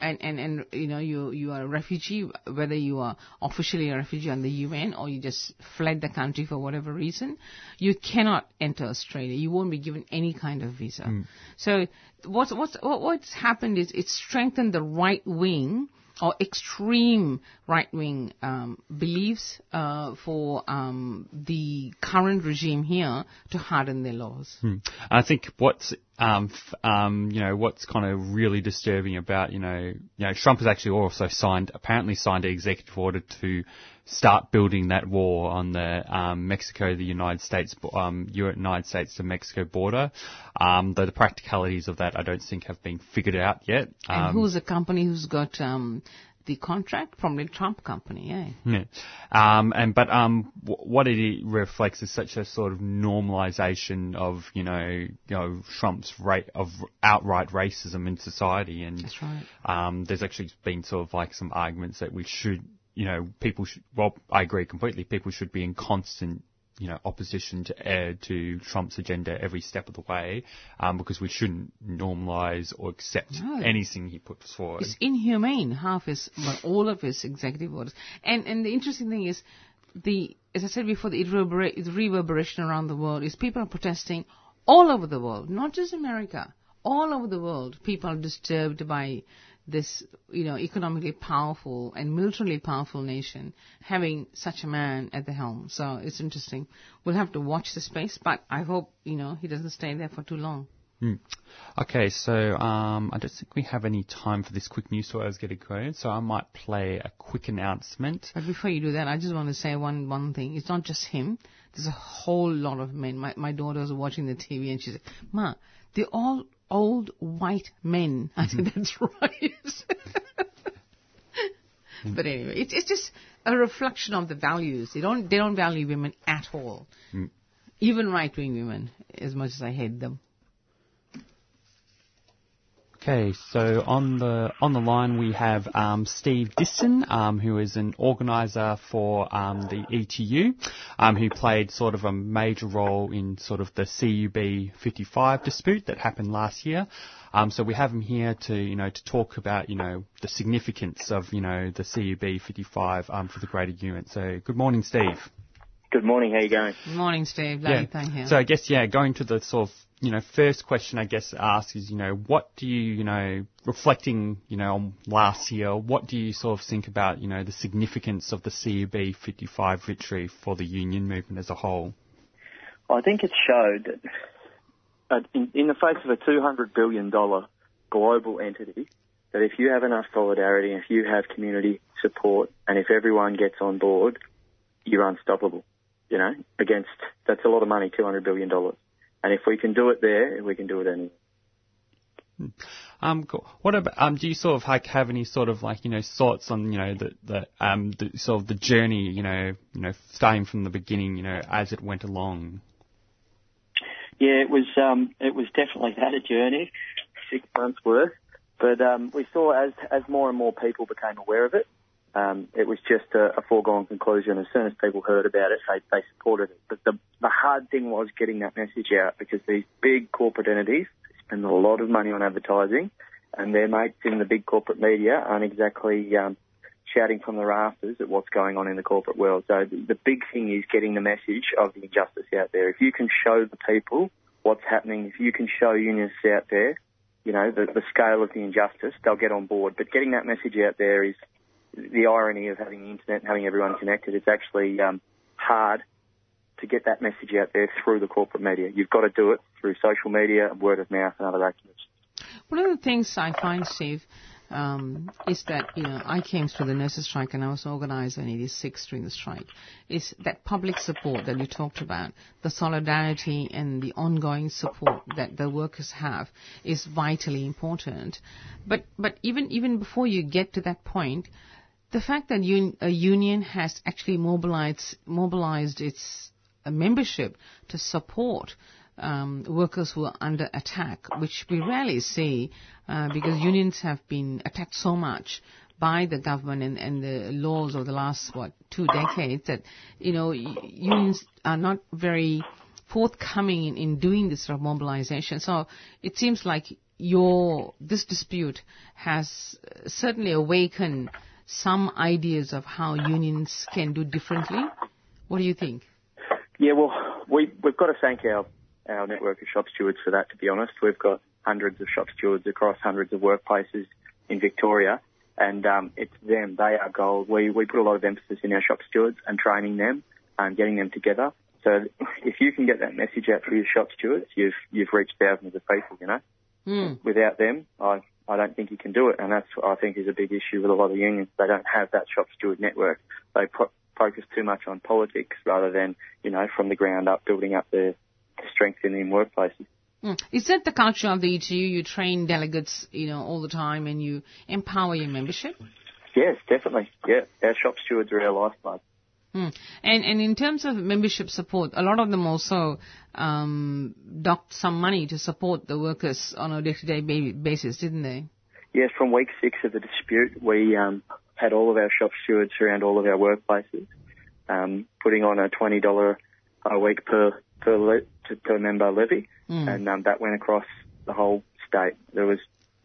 and, and, and you know you you are a refugee, whether you are officially a refugee under the UN or you just fled the country for whatever reason, you cannot enter Australia. You won't be given any kind of visa. Mm. So what's what's what's happened is it's strengthened the right wing or extreme right wing um, beliefs uh, for um, the current regime here to harden their laws. Hmm. I think what's um, f- um, you know what's kind of really disturbing about you know you know Trump has actually also signed apparently signed an executive order to start building that wall on the um, Mexico, the United States, um, United States to Mexico border. Um, though the practicalities of that I don't think have been figured out yet. and um, who's the company who's got um, the contract? from the Trump company, eh? Yeah. Um, and but um, w- what it reflects is such a sort of normalization of you know you know Trump's rate of outright racism in society, and That's right. um, there's actually been sort of like some arguments that we should you know, people should, well, I agree completely. People should be in constant, you know, opposition to uh, to Trump's agenda every step of the way, um, because we shouldn't normalise or accept No. anything he puts forward. It's inhumane, half his, well, all of his executive orders. And, and the interesting thing is, the, as I said before, the reverberation around the world is people are protesting all over the world, not just America. All over the world, people are disturbed by this, you know, economically powerful and militarily powerful nation having such a man at the helm. So it's interesting. We'll have to watch the space, but I hope, you know, he doesn't stay there for too long. Hmm. Okay, so um, I don't think we have any time for this quick news story I was getting going, so I might play a quick announcement. But before you do that, I just want to say one, one thing. It's not just him. There's a whole lot of men. My, my daughter was watching the TV and she said, Ma, they're all old white men. *laughs* I said, that's right. *laughs* but anyway, it's, it's just a reflection of the values. They don't, they don't value women at all. Mm. Even right-wing women, as much as I hate them. Okay, so on the on the line we have um, Steve Disson, um, who is an organizer for um, the ETU, um, who played sort of a major role in sort of the CUB 55 dispute that happened last year. Um, so we have him here to you know to talk about you know the significance of you know the CUB 55 um, for the greater unit. So good morning, Steve. Good morning. How you going? Good morning, Steve. Lovely thing here. So I guess yeah, going to the sort of you know first question I guess to ask is you know what do you you know reflecting you know on last year what do you sort of think about you know the significance of the CUB 55 victory for the union movement as a whole? I think it showed that uh, in, in the face of a $200 billion global entity, that if you have enough solidarity, if you have community support, and if everyone gets on board, you're unstoppable. You know, against that's a lot of money, $200 billion. And if we can do it there, we can do it anywhere. Um, cool. what about um? Do you sort of like have any sort of like you know thoughts on you know the the um the sort of the journey you know you know starting from the beginning you know as it went along? Yeah, it was um it was definitely that a journey, six months worth. But um, we saw as as more and more people became aware of it, um, it was just a, a foregone conclusion. As soon as people heard about it, they, they supported it. But the the hard thing was getting that message out because these big corporate entities spend a lot of money on advertising, and their mates in the big corporate media aren't exactly um, shouting from the rafters at what's going on in the corporate world. So the, the big thing is getting the message of the injustice out there. If you can show the people what's happening, if you can show unionists out there, you know, the, the scale of the injustice, they'll get on board. But getting that message out there is the irony of having the internet and having everyone connected. It's actually um, hard to get that message out there through the corporate media. You've got to do it through social media, word of mouth, and other activities. One of the things I find, Steve, um, is that you know I came through the nurses' strike and I was organizer in '86 during the strike. Is that public support that you talked about, the solidarity and the ongoing support that the workers have is vitally important. But but even even before you get to that point, the fact that un- a union has actually mobilized mobilized its uh, membership to support um, workers who are under attack, which we rarely see uh, because unions have been attacked so much by the government and, and the laws of the last what two decades that you know unions are not very forthcoming in, in doing this sort of mobilization. So it seems like your this dispute has certainly awakened some ideas of how unions can do differently. What do you think? Yeah, well, we, we've got to thank our our network of shop stewards for that, to be honest. We've got hundreds of shop stewards across hundreds of workplaces in Victoria, and um, it's them. They are gold. We, we put a lot of emphasis in our shop stewards and training them and getting them together. So if you can get that message out through your shop stewards, you've, you've reached thousands of people, you know. Mm. Without them, I, I don't think you can do it. And that's, I think, is a big issue with a lot of unions. They don't have that shop steward network. They pro- focus too much on politics rather than, you know, from the ground up, building up their, strengthening workplaces. Mm. Is that the culture of the ETU? You train delegates, you know, all the time, and you empower your membership. Yes, definitely. Yeah, our shop stewards are our lifeblood. Mm. And and in terms of membership support, a lot of them also um, docked some money to support the workers on a day-to-day basis, didn't they? Yes, from week six of the dispute, we um, had all of our shop stewards around all of our workplaces, um, putting on a twenty dollar a week per per, le- per member levy, mm. and um, that went across the whole state. There was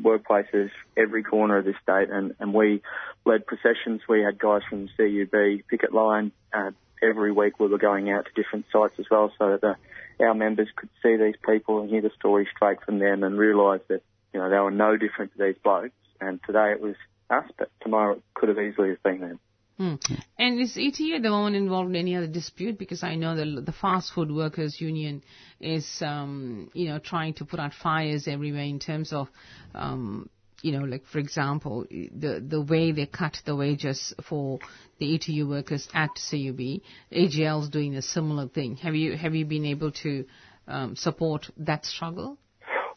workplaces every corner of the state, and, and we led processions. We had guys from CUB picket line. Uh, every week we were going out to different sites as well, so that the, our members could see these people and hear the story straight from them, and realise that you know they were no different to these blokes. And today it was us, but tomorrow it could have easily have been them. Hmm. And is ETU at the moment involved in any other dispute? Because I know the the fast food workers union is, um, you know, trying to put out fires everywhere in terms of, um, you know, like for example, the the way they cut the wages for the ETU workers at CUB. AGL is doing a similar thing. Have you have you been able to um, support that struggle?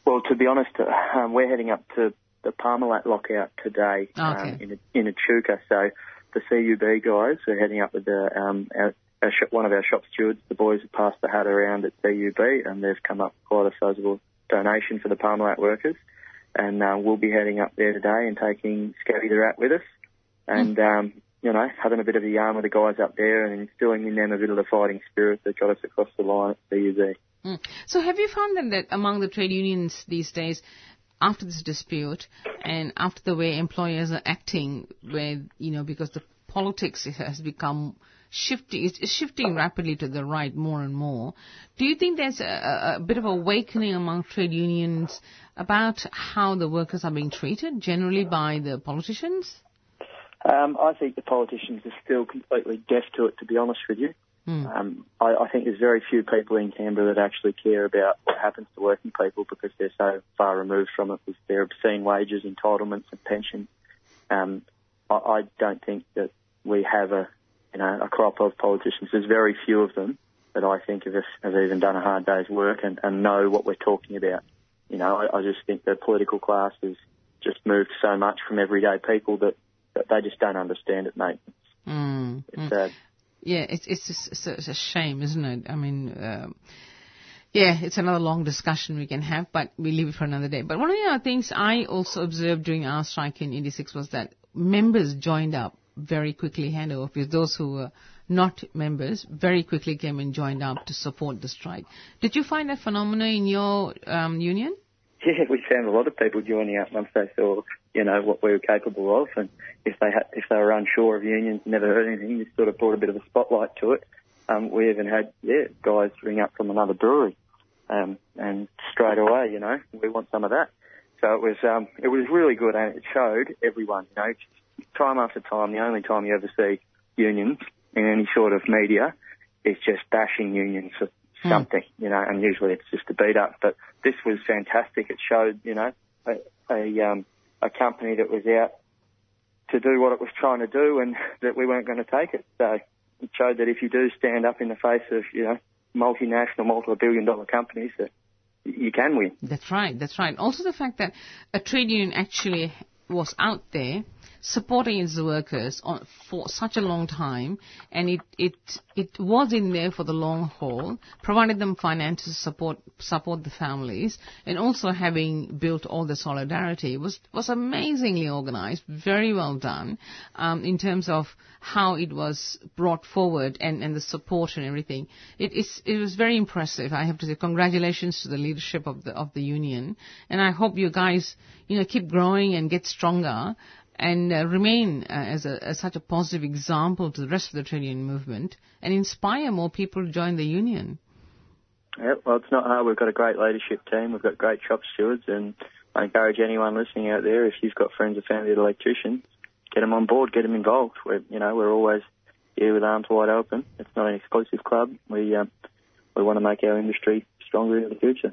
Well, to be honest, uh, um, we're heading up to the Parmalat lockout today okay. um, in in Echuca, so the CUB guys are heading up with the, um, our, our shop, one of our shop stewards. The boys have passed the hat around at CUB and they've come up with quite a sizable donation for the Parmalat workers. And uh, we'll be heading up there today and taking Scabby the Rat with us. And, mm. um, you know, having a bit of a yarn with the guys up there and instilling in them a bit of the fighting spirit that got us across the line at CUB. Mm. So have you found that, that among the trade unions these days, after this dispute and after the way employers are acting, where you know because the politics has become shifting, it's shifting rapidly to the right more and more. Do you think there's a, a bit of awakening among trade unions about how the workers are being treated generally by the politicians? Um, I think the politicians are still completely deaf to it, to be honest with you. Um, I, I think there's very few people in Canberra that actually care about what happens to working people because they're so far removed from it with their obscene wages, entitlements, and pensions. Um, I, I don't think that we have a you know a crop of politicians. There's very few of them that I think have, have even done a hard day's work and, and know what we're talking about. You know, I, I just think the political class has just moved so much from everyday people that, that they just don't understand it, mate. Mm. It's sad. Yeah, it's it's, just, it's, a, shame, isn't it? I mean, um, yeah, it's another long discussion we can have, but we leave it for another day. But one of the other things I also observed during our strike in '86 was that members joined up very quickly, hand over because those who were not members very quickly came and joined up to support the strike. Did you find that phenomenon in your um, union? *laughs* Yeah, we found a lot of people joining up once they saw, you know, what we were capable of, and if they had, if they were unsure of unions, never heard anything, this sort of brought a bit of a spotlight to it. Um, we even had, yeah, guys ring up from another brewery, um, and straight away, you know, we want some of that. So it was, um, it was really good, and it showed everyone, you know, time after time. The only time you ever see unions in any sort of media is just bashing unions for something, you know, and usually it's just a beat up. But this was fantastic. It showed, you know, a, a, um, a company that was out to do what it was trying to do and *laughs* that we weren't going to take it. So it showed that if you do stand up in the face of, you know, multinational, multi-billion dollar companies, that you can win. That's right. That's right. Also, the fact that a trade union actually was out there supporting its workers on, for such a long time, and it, it it was in there for the long haul, provided them financial support support the families, and also having built all the solidarity was was amazingly organized, very well done, um, in terms of how it was brought forward and, and the support and everything. It is it was very impressive. I have to say congratulations to the leadership of the of the union, and I hope you guys you know keep growing and get stronger and uh, remain uh, as, a, as such a positive example to the rest of the trade union movement and inspire more people to join the union. Yeah, well, it's not hard. We've got a great leadership team. We've got great shop stewards, and I encourage anyone listening out there, if you've got friends or family that are electricians, get them on board, get them involved. We're, you know, we're always here with arms wide open. It's not an exclusive club. We um, we want to make our industry stronger in the future.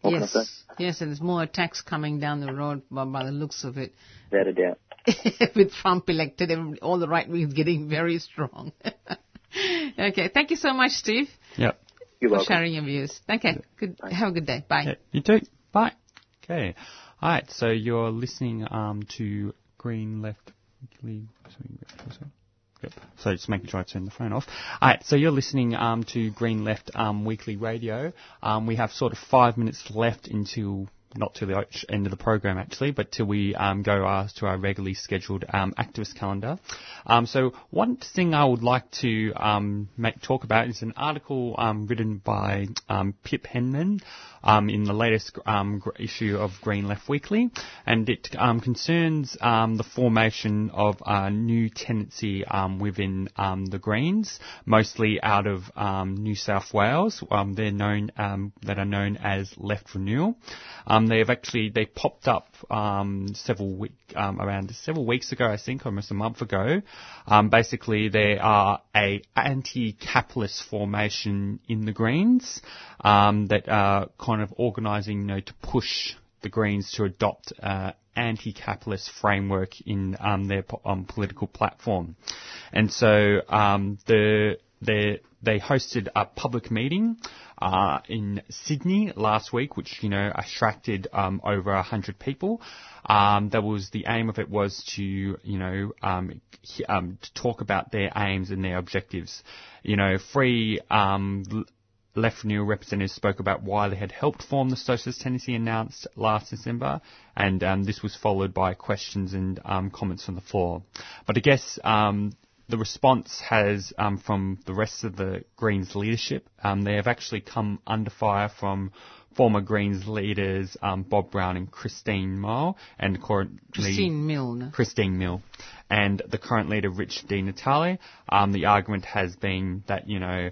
What can I say? yes, yes, and there's more attacks coming down the road by, by the looks of it. Without a doubt. *laughs* With Trump elected, everybody- all the right wing is getting very strong. *laughs* okay, thank you so much, Steve, Yep. You're for welcome. sharing your views. Okay, good. Have a good day. Bye. Yeah, you too. Bye. Okay. All right. So you're listening um, to Green Left Weekly. Yep. So just making sure I turn the phone off. All right. So you're listening um, to Green Left um, Weekly Radio. Um, we have sort of five minutes left until. Not to the end of the program actually, but till we um, go uh, to our regularly scheduled um, activist calendar. Um, so one thing I would like to um, make talk about is an article um, written by Pip Hinman um, in the latest um, issue of Green Left Weekly, and it um, concerns um, the formation of a new tendency um, within um, the Greens, mostly out of um, New South Wales. Um, they're known um, that are known as Left Renewal. Um, they have actually they popped up um, several week um, around several weeks ago, I think, almost a month ago. Um, basically, they are a anti-capitalist formation in the Greens um, that are kind of organising, you know, to push the Greens to adopt uh, anti-capitalist framework in um, their um, political platform. And so um, the they they hosted a public meeting uh, in Sydney last week, which you know attracted um, over hundred people. Um, that was the aim of it was to you know um, um, to talk about their aims and their objectives. You know, free um, Left Renewal representatives spoke about why they had helped form the Socialist Tendency announced last December, and um, this was followed by questions and um, comments from the floor. But I guess um, the response has um, from the rest of the Greens leadership. Um, they have actually come under fire from former Greens leaders um, Bob Brown and Christine Moe, and currently Christine Milne. Christine Mill. And the current leader, Rich Di Natale, um, the argument has been that, you know,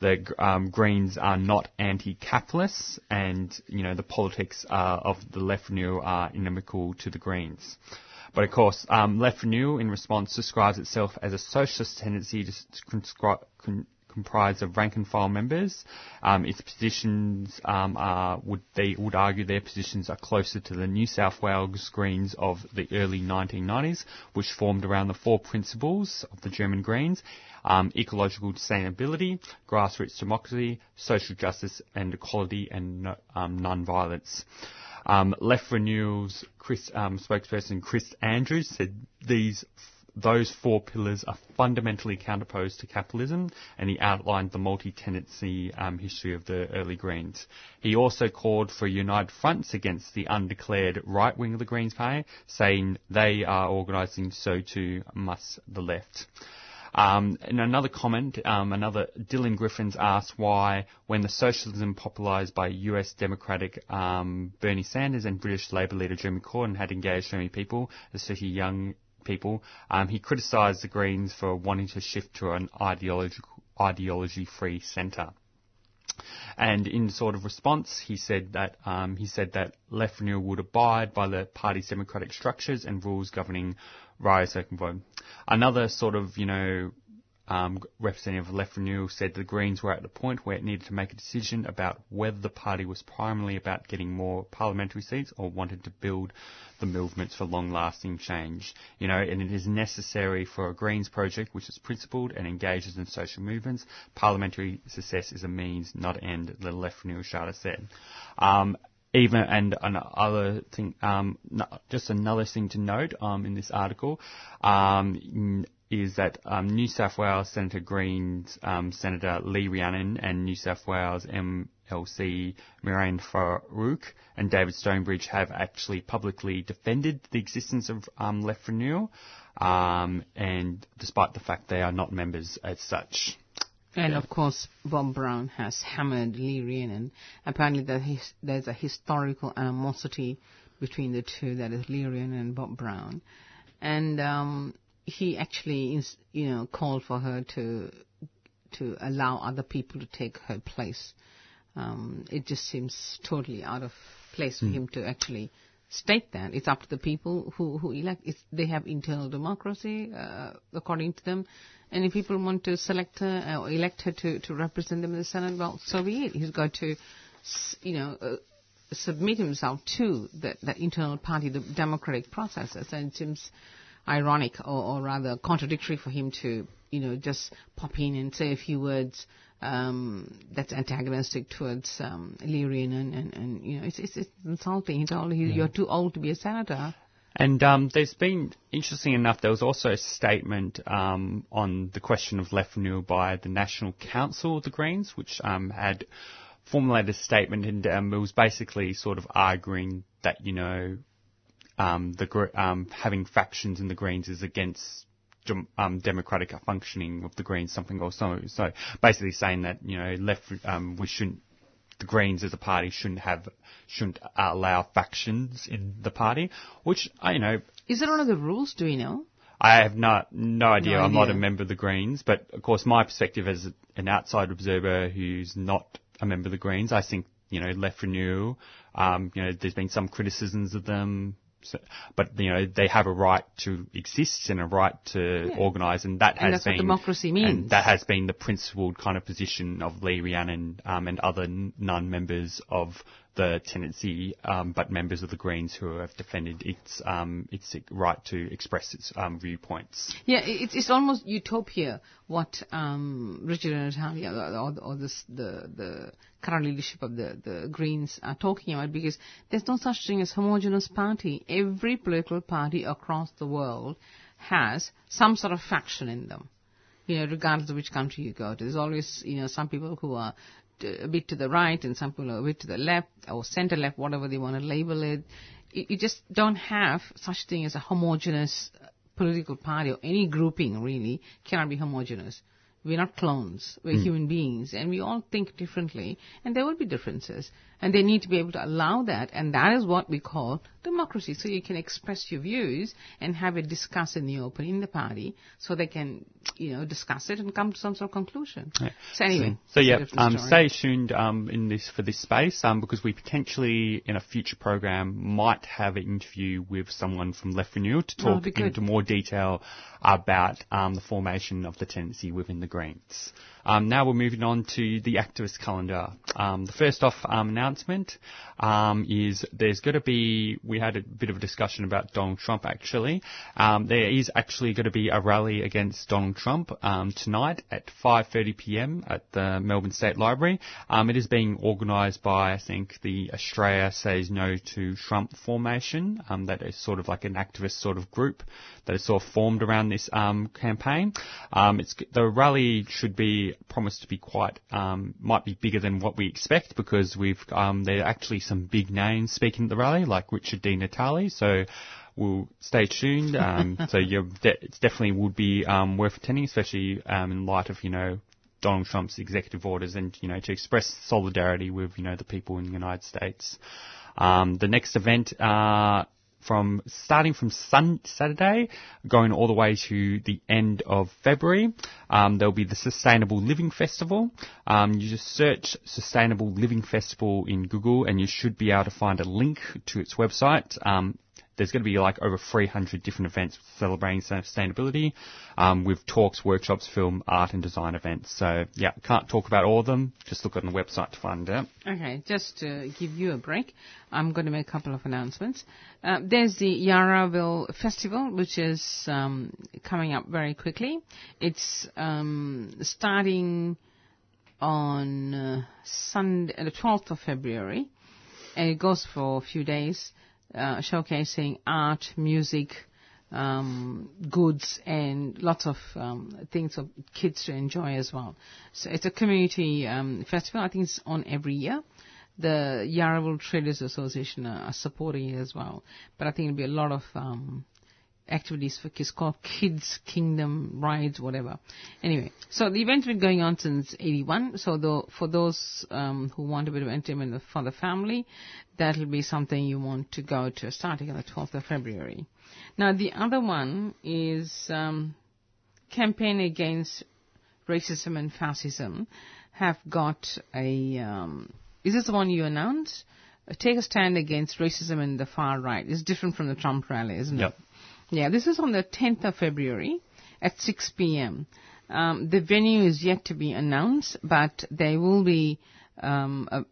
the um, Greens are not anti-capitalists and, you know, the politics uh, of the left Renew are inimical to the Greens. But of course, um, Left Renew, in response, describes itself as a socialist tendency to con- comprised of rank and file members. Um, its positions um, are would they would argue their positions are closer to the New South Wales Greens of the early 1990s, which formed around the four principles of the German Greens. Um, ecological sustainability, grassroots democracy, social justice and equality, and no, um, non-violence. Um, Left Renewal's Chris, um, spokesperson Chris Andrews said these those four pillars are fundamentally counterposed to capitalism, and he outlined the multi-tendency um, history of the early Greens. He also called for united fronts against the undeclared right wing of the Greens Party, saying they are organising, so too must the left. Um, in another comment, um, another Dylan Griffiths asked why, when the socialism popularised by U.S. Democratic um, Bernie Sanders and British Labor leader Jeremy Corbyn had engaged so many people, especially young people, um, he criticised the Greens for wanting to shift to an ideological, ideology-free centre. And in sort of response, he said that um, he said that Left Renewal would abide by the party's democratic structures and rules governing Rio Circumvote. Another sort of you know um, representative Left Renewal said the Greens were at the point where it needed to make a decision about whether the party was primarily about getting more parliamentary seats or wanted to build the movements for long-lasting change. You know, and it is necessary for a Greens project which is principled and engages in social movements. Parliamentary success is a means, not an end, the Left Renewal Charter said. Um, even and another thing, um, just another thing to note um, in this article, um, is that um, New South Wales Senator Greens um, Senator Lee Rhiannon and New South Wales MLC Mehreen Faruqi and David Shoebridge have actually publicly defended the existence of um, Left Renewal, um, and despite the fact they are not members as such. And yeah. of course, Bob Brown has hammered Lee Rhiannon. Apparently, there's a historical animosity between the two, that is Lee Rhiannon and Bob Brown. And um, he actually, you know, called for her to to allow other people to take her place. Um, it just seems totally out of place for mm. him to actually state that. It's up to the people who who elect. It's, they have internal democracy, uh, according to them. And if people want to select her or elect her to, to represent them in the Senate, well, so be it. He's got to, you know, uh, submit himself to the, the internal party, the democratic processes. And it seems ironic or, or, rather contradictory for him to, you know, just pop in and say a few words um, that's antagonistic towards um, Lee Rhiannon and, and, and, you know, it's, it's, it's insulting. He told yeah. you're too old to be a senator. And um, there's been, interesting enough, there was also a statement um, on the question of left renewal by the National Council of the Greens, which um, had formulated a statement and um, it was basically sort of arguing that, you know, um, the um, having factions in the Greens is against um, democratic functioning of the Greens, something or so. So basically saying that you know left um, we shouldn't the Greens as a party shouldn't have shouldn't allow factions in the party, which you know is it one of the rules? Do we know? I have not no idea. No I'm not a member of the Greens, but of course my perspective as an outside observer who's not a member of the Greens, I think you know Left Renew. Um, you know, there's been some criticisms of them so, but you know they have a right to exist and a right to yeah. organise, and that and has been democracy means. And that has been the principled kind of position of Lee Rhiannon um, and other non-members of the tendency, um, but members of the Greens who have defended its um, its right to express its um, viewpoints. Yeah, it's, it's almost utopia what um, Richard Di Natale or, or this, the the current leadership of the, the Greens are talking about because there's no such thing as homogeneous party. Every political party across the world has some sort of faction in them you know, regardless of which country you go to. There's always, you know, some people who are a bit to the right and some people are a bit to the left or center left, whatever they want to label it. You, you just don't have such thing as a homogeneous political party or any grouping really cannot be homogeneous. We're not clones. We're mm. human beings, and we all think differently, and there will be differences. And they need to be able to allow that, and that is what we call democracy. So you can express your views and have it discussed in the open in the party, so they can, you know, discuss it and come to some sort of conclusion. Yeah. So anyway, So that's yeah, um, stay tuned um, in this for this space um, because we potentially in a future program might have an interview with someone from Left Renewal to Oh, talk good. into more detail about um, the formation of the tendency within the Greens. Um, now we're moving on to the activist calendar. Um, the first off um, announcement um, is there's going to be we had a bit of a discussion about Donald Trump actually. Um, there is actually going to be a rally against Donald Trump um, tonight at 5:30 p.m. at the Melbourne State Library. Um, it is being organised by I think the Australia Says No to Trump formation. Um, that is sort of like an activist sort of group that is sort of formed around this um, campaign. Um, it's the rally should be promised to be quite um, might be bigger than what we expect because we've um, there are actually some big names speaking at the rally like Richard Di Natale. So we'll stay tuned. Um, *laughs* so you're de- it definitely would be um, worth attending, especially um, in light of you know Donald Trump's executive orders and you know to express solidarity with you know the people in the United States. Um, the next event. Uh, from starting from sun, Saturday, going all the way to the end of February. Um, there'll be the Sustainable Living Festival. Um, you just search Sustainable Living Festival in Google, and you should be able to find a link to its website. Um, there's going to be like over 300 different events celebrating sustainability, um, with talks, workshops, film, art, and design events. So yeah, can't talk about all of them. Just look on the website to find out. Okay, just to give you a break, I'm going to make a couple of announcements. Uh, there's the Yarraville Festival, which is um, coming up very quickly. It's um, starting on uh, Sunday, the 12th of February, and it goes for a few days, uh, showcasing art, music, um, goods, and lots of um, things for kids to enjoy as well. So it's a community um, festival. I think it's on every year. The Yarraville Traders Association are, are supporting it as well. But I think it'll be a lot of um, activities for kids called Kids Kingdom rides, whatever. Anyway, so the event's been going on since 81. So for those um, who want a bit of entertainment for the family, that'll be something you want to go to starting on the 12th of February. Now the other one is um, campaign against racism and fascism have got a. Um, is this the one you announced? Take a stand against racism and the far right. It's different from the Trump rally, isn't Yep. it? Yeah, this is on the 10th of February at 6 p.m. Um, the venue is yet to be announced, but there will be, um, a,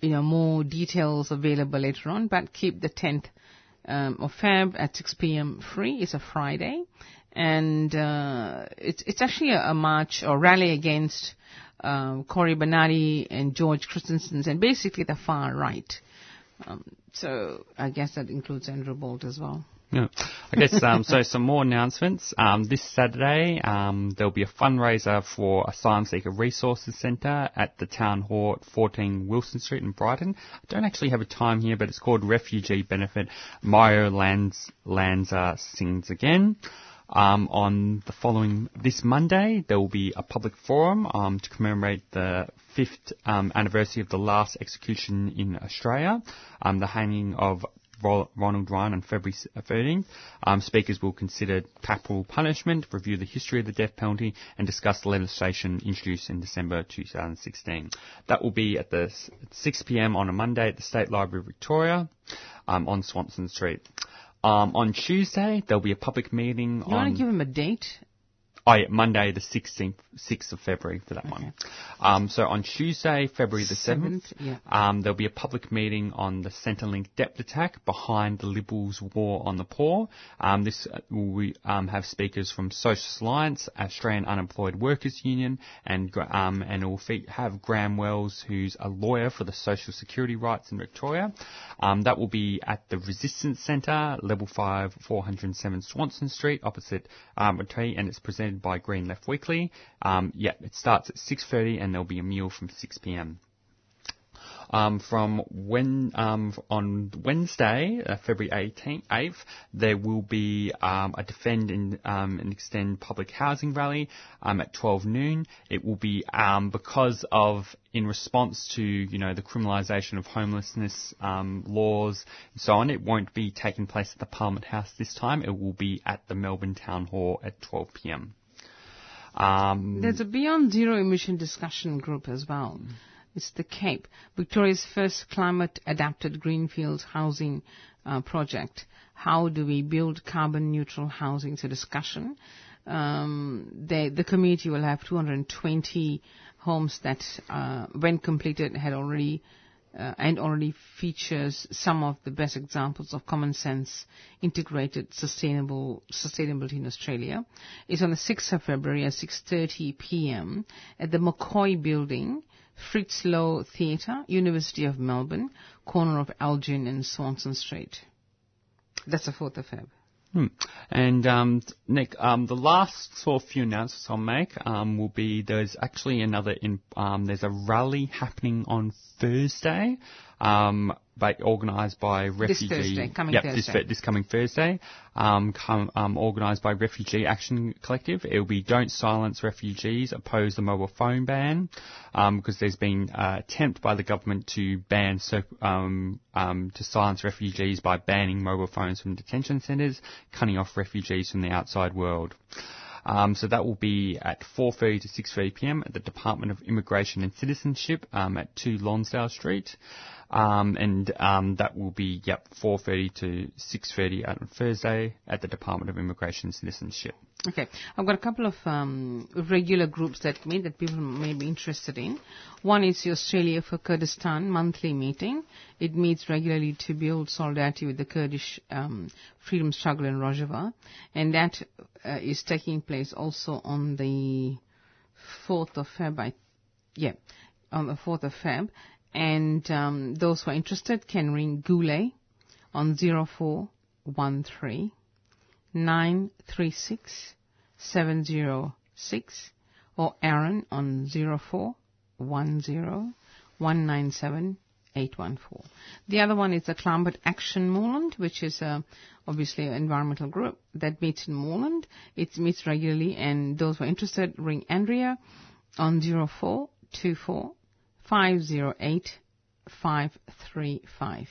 you know, more details available later on. But keep the 10th um, of Feb at 6 p.m. free. It's a Friday, and uh, it's it's actually a, a march or rally against um, Cory Bernardi and George Christensen, and basically the far right. Um, so I guess that includes Andrew Bolt as well. Yeah. I guess um, so. Some more announcements. Um, this Saturday, um, there'll be a fundraiser for Asylum Seeker Resources Centre at the Town Hall at 14 Wilson Street in Brighton. I don't actually have a time here, but it's called Refugee Benefit. Mario Lanz, Lanza sings again. Um, on the following this Monday, there will be a public forum um, to commemorate the fifth um, anniversary of the last execution in Australia, um, the hanging of Ronald Ryan on February s- 13th. Um, speakers will consider capital punishment, review the history of the death penalty, and discuss the legislation introduced in December 2016. That will be at the 6 p.m. on a Monday at the State Library of Victoria um, on Swanston Street. Um, on Tuesday, there'll be a public meeting You on. want to give him a date? Oh, yeah, Monday the 16th, 6th of February for that one. Um, so on Tuesday, February the 7th, Seventh, yeah. um, there'll be a public meeting on the Centrelink depth attack behind the Liberals' war on the poor. Um, this uh, will um, have speakers from Socialist Alliance, Australian Unemployed Workers Union, and um, and will fe- have Graham Wells, who's a lawyer for the social security rights in Victoria. Um, that will be at the Resistance Centre, level 5, 407 Swanston Street, opposite Arbitrary, and it's presented by Green Left Weekly. Um, yeah, it starts at 6.30 and there'll be a meal from 6pm. Um, from when um, on Wednesday, uh, February 18th, 8th, there will be um, a defend and, um, and extend public housing rally um, at 12 noon. It will be um, because of in response to you know the criminalisation of homelessness um, laws and so on. It won't be taking place at the Parliament House this time. It will be at the Melbourne Town Hall at 12 p.m. Um, There's a Beyond Zero Emission discussion group as well. It's the CAPE, Victoria's first climate adapted greenfields housing uh, project. How do we build carbon neutral housing? It's a discussion. Um, they, the community will have 220 homes that, uh, when completed, had already uh, and already features some of the best examples of common sense integrated sustainable sustainability in Australia. It's on the 6th of February at 6:30 p.m. at the McCoy Building, Fritz Loewe Theatre, University of Melbourne, corner of Elgin and Swanston Street. That's the 4th of Feb. Hmm. And um, Nick, um, the last sort of few announcements I'll make um, will be there's actually another in um, there's a rally happening on Thursday, um, by, organised by refugee. This Thursday, coming yep, Thursday. This, this coming Thursday, um, com, um, organised by Refugee Action Collective. It will be Don't Silence Refugees, oppose the mobile phone ban, um, because there's been uh, attempt by the government to ban um, um, to silence refugees by banning mobile phones from detention centres, cutting off refugees from the outside world. Um, so that will be at 4.30 to 6.30 p.m. at the Department of Immigration and Citizenship um, at 2 Lonsdale Street. Um, and um, that will be, yep, 4.30 to 6.30 on Thursday at the Department of Immigration Citizenship. Okay, I've got a couple of um, regular groups that meet that people may be interested in. One is the Australia for Kurdistan monthly meeting. It meets regularly to build solidarity with the Kurdish um, freedom struggle in Rojava, and that uh, is taking place also on the 4th of Feb. Yeah, on the 4th of Feb. And um, those who are interested can ring Goulet on 0413 936 706 or Aaron on 0410 197 814. The other one is the Climate Action Moreland, which is uh, obviously an environmental group that meets in Moreland. It meets regularly, and those who are interested, ring Andrea on 0424 508 535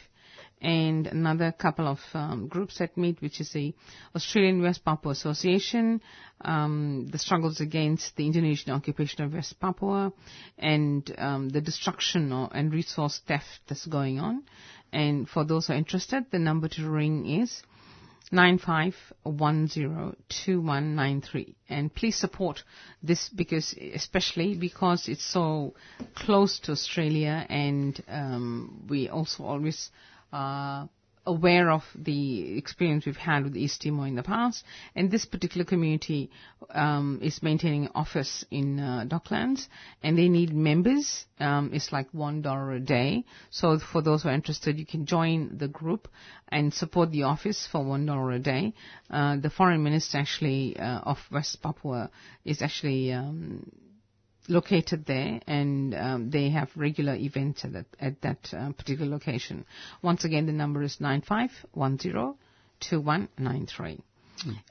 and another couple of um, groups that meet, which is the Australian West Papua Association, um, the struggles against the Indonesian occupation of West Papua, and um, the destruction or, and resource theft that's going on. And for those who are interested, the number to ring is 95102193 and please support this because especially because it's so close to Australia and um, we also always are aware of the experience we've had with East Timor in the past. And this particular community um, is maintaining an office in uh, Docklands. And they need members um, it's like one dollar a day. So for those who are interested you can join the group and support the office for one dollar a day. Uh, the foreign minister actually uh, of West Papua is actually um, located there, and um, they have regular events at that, at that uh, particular location. Once again, the number is nine five one zero two one nine three.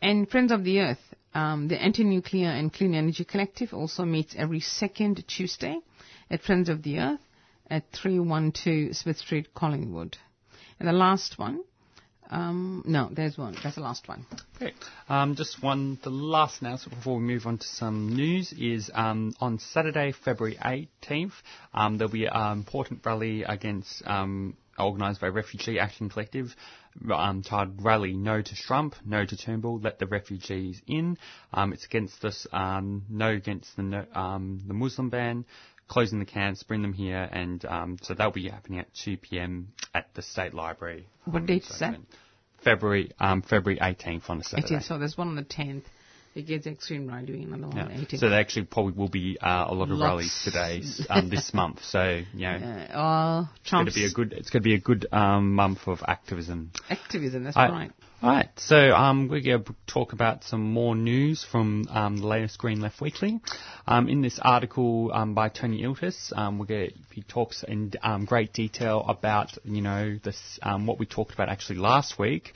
And Friends of the Earth, um, the Anti-Nuclear and Clean Energy Collective also meets every second Tuesday at Friends of the Earth at 312 Smith Street, Collingwood. And the last one, um, no, there's one. That's the last one. Okay. Um, just one, the last announcement before we move on to some news is um, on Saturday, February 18th, um, there'll be an important rally against, um, organised by Refugee Action Collective, um, titled Rally No to Trump, No to Turnbull, Let the Refugees In. Um, it's against this, um, no against the, um, the Muslim ban, closing the camps, bring them here, and um, so that'll be happening at 2 p.m. at the State Library. What date is that? February um, February 18th on a Saturday. is. So there's one on the 10th it gets extreme right doing another one. Yeah. 18. So there actually probably will be uh, a lot of Lots. rallies today, um, this *laughs* month. So you know, uh, oh, it's going to be a good. It's going to be a good um, month of activism. activism. That's I- right. All right, so um, we're going to talk about some more news from um, the latest Green Left Weekly. Um, in this article um, by Tony Iltis, um, we're going he talks in um, great detail about you know this um, what we talked about actually last week.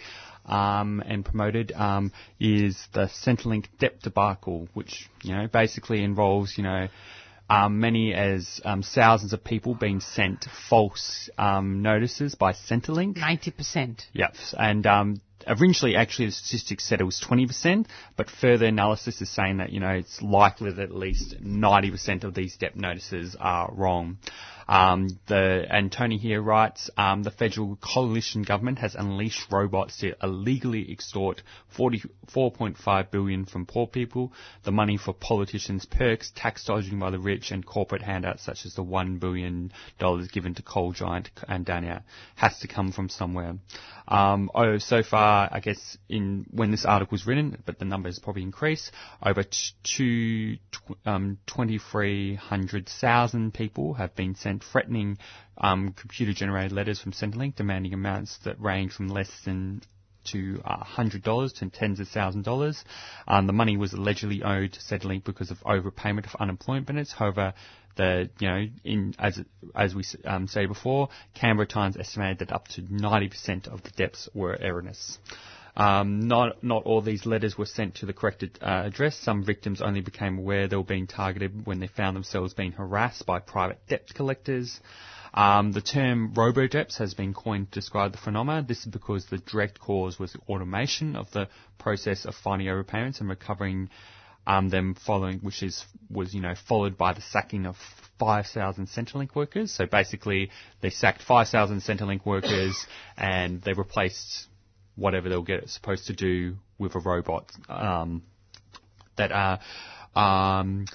Um, and promoted um, is the Centrelink debt debacle, which you know basically involves you know um, many as um, thousands of people being sent false um, notices by Centrelink. Ninety percent. Yep. And originally, actually, the statistics said it was 20%, but further analysis is saying that, you know, it's likely that at least 90% of these debt notices are wrong. Um, the, and Tony here writes, um, the federal coalition government has unleashed robots to illegally extort 44.5 billion from poor people, the money for politicians' perks, tax dodging by the rich, and corporate handouts such as the $1 billion given to coal giant Adani has to come from somewhere. Um, oh, so far, I guess, in when this article was written, but the numbers probably increase, over t- two, tw- um, 2,300,000 people have been sent threatening um, computer-generated letters from Centrelink demanding amounts that range from less than to uh, $100 to tens of thousands of dollars. Um, the money was allegedly owed to Centrelink because of overpayment of unemployment benefits. However, the you know in as as we um, say before, Canberra Times estimated that up to 90% of the debts were erroneous. Um, not not all these letters were sent to the correct uh, address. Some victims only became aware they were being targeted when they found themselves being harassed by private debt collectors. Um, the term robo-debts has been coined to describe the phenomena. This is because the direct cause was the automation of the process of finding overpayments and recovering um, them following, which is was you know followed by the sacking of 5,000 Centrelink workers. So basically, they sacked 5,000 Centrelink workers *coughs* and they replaced whatever they were get, supposed to do with a robot. Um, that uh, um,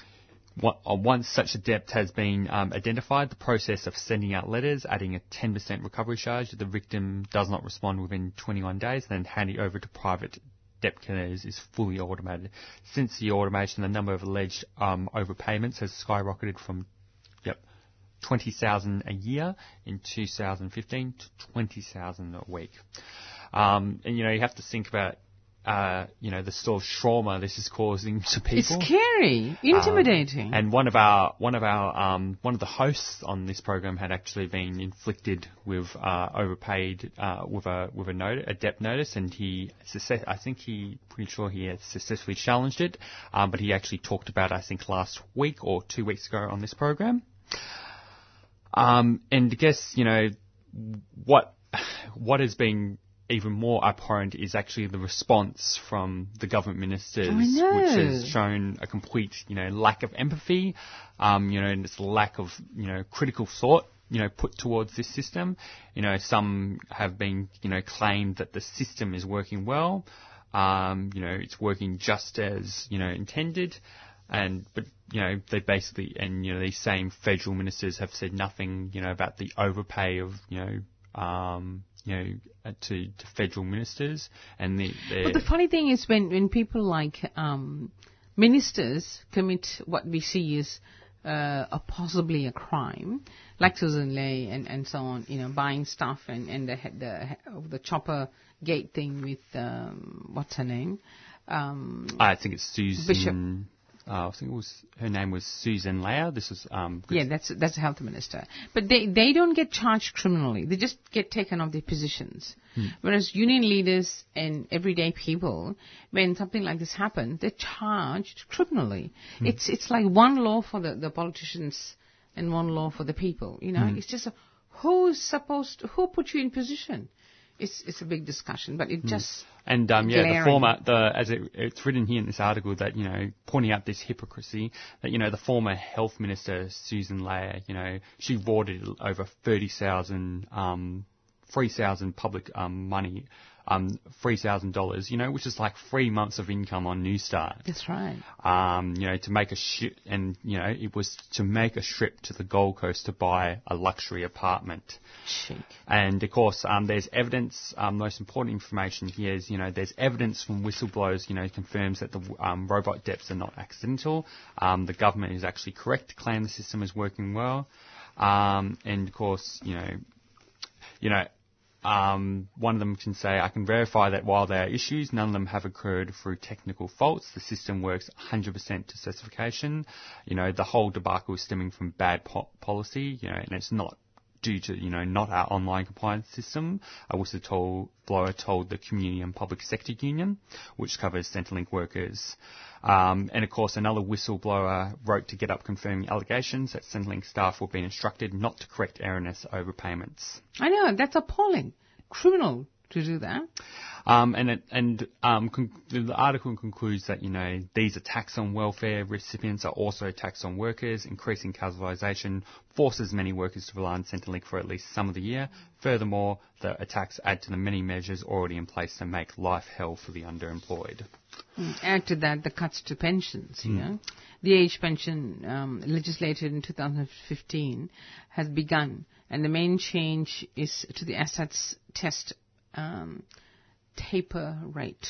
once such a debt has been um, identified, the process of sending out letters, adding a 10% recovery charge if the victim does not respond within 21 days, then handing over to private debt collectors is fully automated. Since the automation, the number of alleged um, overpayments has skyrocketed from yep, 20,000 a year in 2015 to 20,000 a week. Um, and you know, you have to think about, uh, you know, the sort of trauma this is causing *laughs* to people. It's scary, intimidating. Um, and one of our one of our um, one of the hosts on this program had actually been inflicted with uh, overpaid uh, with a with a note a debt notice, and he success- I think he pretty sure he had successfully challenged it, um, but he actually talked about I think last week or two weeks ago on this program. Um, and I guess you know what *sighs* what has been even more abhorrent is actually the response from the government ministers, which has shown a complete, you know, lack of empathy, um, you know, and this lack of, you know, critical thought, you know, put towards this system. You know, some have been, you know, claimed that the system is working well, um, you know, it's working just as, you know, intended. And, but, you know, they basically, and, you know, these same federal ministers have said nothing, you know, about the overpay of, you know, um, you know, uh, to, to federal ministers and the, But the funny thing is when, when people like um, ministers commit what we see is uh, a possibly a crime, like Susan Ley and, and so on, you know, buying stuff and, and the, the, the chopper gate thing with, um, what's her name? Um, I think it's Susan. Bishop. Uh, I think it was her name was Susan Lau. This was um. yeah, that's that's a health minister. But they they don't get charged criminally. They just get taken off their positions. Whereas union leaders and everyday people, when something like this happens, they're charged criminally. It's it's like one law for the, the politicians and one law for the people. You know, it's just a, who's supposed to, who put you in position. It's it's a big discussion, but it just And um, yeah, the glaring. former, the as it, it's written here in this article that you know pointing out this hypocrisy that you know the former health minister Susan Layer, you know she voided over thirty thousand, um, three thousand public um, money um, $3,000, you know, which is like three months of income on Newstart. That's right. Um, you know, to make a ship, and, you know, it was to make a trip to the Gold Coast to buy a luxury apartment. Chic. And of course, um, there's evidence. Um, most important information here is, you know, there's evidence from whistleblowers, you know, confirms that the um, robo-debts are not accidental. Um, the government is actually correct to claim the system is working well. Um, and of course, you know, you know, um, one of them can say, I can verify that while there are issues, none of them have occurred through technical faults. The system works 100% to specification. You know, the whole debacle is stemming from bad po- policy, you know, and it's not due to, you know, not our online compliance system. A whistleblower told the Community and Public Sector Union, which covers Centrelink workers. Um, and of course, another whistleblower wrote to GetUp confirming allegations that Centrelink staff were being instructed not to correct erroneous overpayments. I know, that's appalling. Criminal to do that. Um, and it, and um, the article concludes that you know these attacks on welfare recipients are also attacks on workers. Increasing casualisation forces many workers to rely on Centrelink for at least some of the year. Furthermore, the attacks add to the many measures already in place to make life hell for the underemployed. Mm, Add to that the cuts to pensions. You know, the age pension um, legislated in 2015 has begun, and the main change is to the assets test um, taper rate.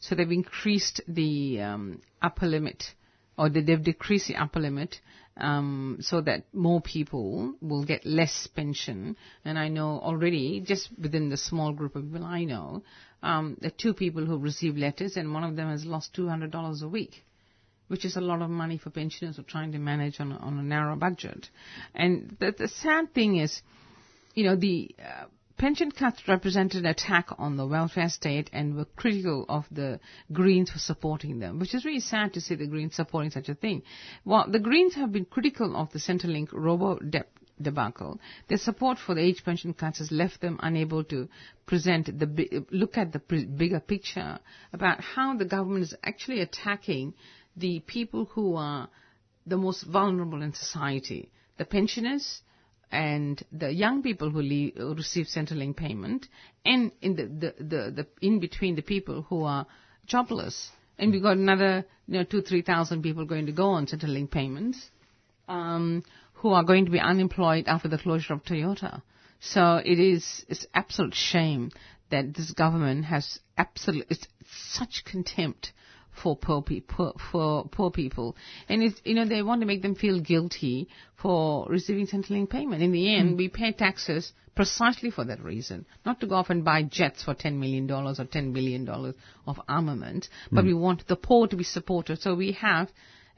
So they've increased the um, upper limit, or they- they've decreased the upper limit, um, so that more people will get less pension. And I know already, just within the small group of people I know, um, there are two people who have received letters, and one of them has lost $200 a week which is a lot of money for pensioners who are trying to manage on a, on a narrow budget. And the, the sad thing is, you know, the uh, pension cuts represented an attack on the welfare state and were critical of the Greens for supporting them, which is really sad to see the Greens supporting such a thing. Well, the Greens have been critical of the Centrelink robo debt debacle. Their support for the age pension cuts has left them unable to present the look at the bigger picture about how the government is actually attacking the people who are the most vulnerable in society, the pensioners and the young people who, leave, receive Centrelink payment, and in the, the, the, the in between the people who are jobless. And we've got another, you know, two, three thousand people going to go on Centrelink payments, um, who are going to be unemployed after the closure of Toyota. So it is, it's absolute shame that this government has absolute, it's such contempt for poor people, for poor people, and it's you know they want to make them feel guilty for receiving Centrelink payment. In the end, mm. we pay taxes precisely for that reason, not to go off and buy jets for ten million dollars or ten billion dollars of armament, but mm. we want the poor to be supported. So we have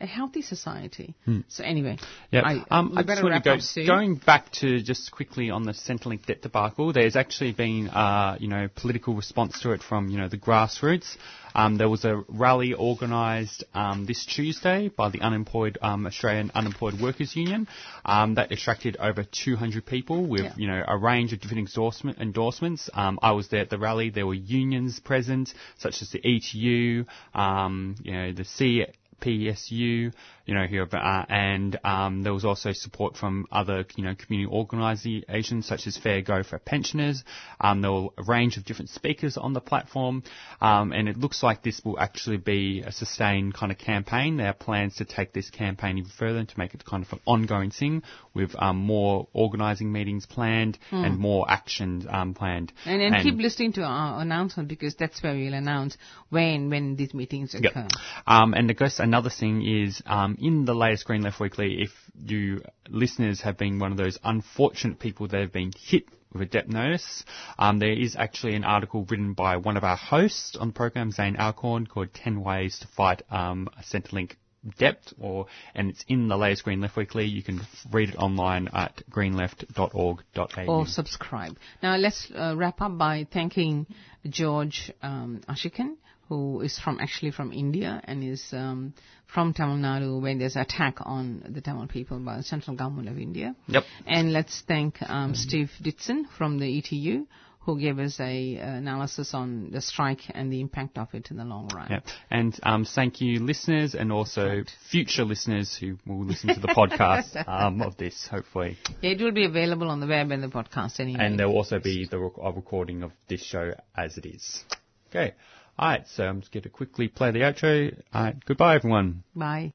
a healthy society. So anyway, Yeah, I, um, I better wrap go up soon. going back to just quickly on the Centrelink debt debacle. There's actually been, uh, you know, political response to it from you know the grassroots. Um, there was a rally organised um, this Tuesday by the unemployed um, Australian Unemployed Workers Union um, that attracted over 200 people with Yeah. you know a range of different endorsement, endorsements. Um, I was there at the rally. There were unions present, such as the ETU, um, you know, the C. PSU, you know, here, uh, and um, there was also support from other, you know, community organisations such as Fair Go for Pensioners. Um, there were a range of different speakers on the platform, um, and it looks like this will actually be a sustained kind of campaign. There are plans to take this campaign even further and to make it kind of an ongoing thing with um, more organising meetings planned and more actions um, planned. And, and, keep listening to our announcement because that's where we'll announce when when these meetings Yep. occur. Um, and I guess another thing is um, in the latest Green Left Weekly, if you listeners have been one of those unfortunate people that have been hit with a debt notice, um, there is actually an article written by one of our hosts on the program, Zane Alcorn, called 10 Ways to Fight um, Centrelink Debt, or and it's in the latest Green Left Weekly. You can read it online at greenleft.org.au. or subscribe. Now let's uh, wrap up by thanking George um, Ashikan, who is from actually from India and is um, from Tamil Nadu when there's attack on the Tamil people by the central government of India. Yep. And let's thank um, Steve Ditson from the ETU, who gave us a uh, analysis on the strike and the impact of it in the long run. Yeah. And um, thank you, listeners, and also future listeners who will listen to the podcast *laughs* um, of this, hopefully. Yeah, it will be available on the web and the podcast anyway. And there will also be the rec- a recording of this show as it is. Okay. All right. So I'm just going to quickly play the outro. All right. Goodbye, everyone. Bye.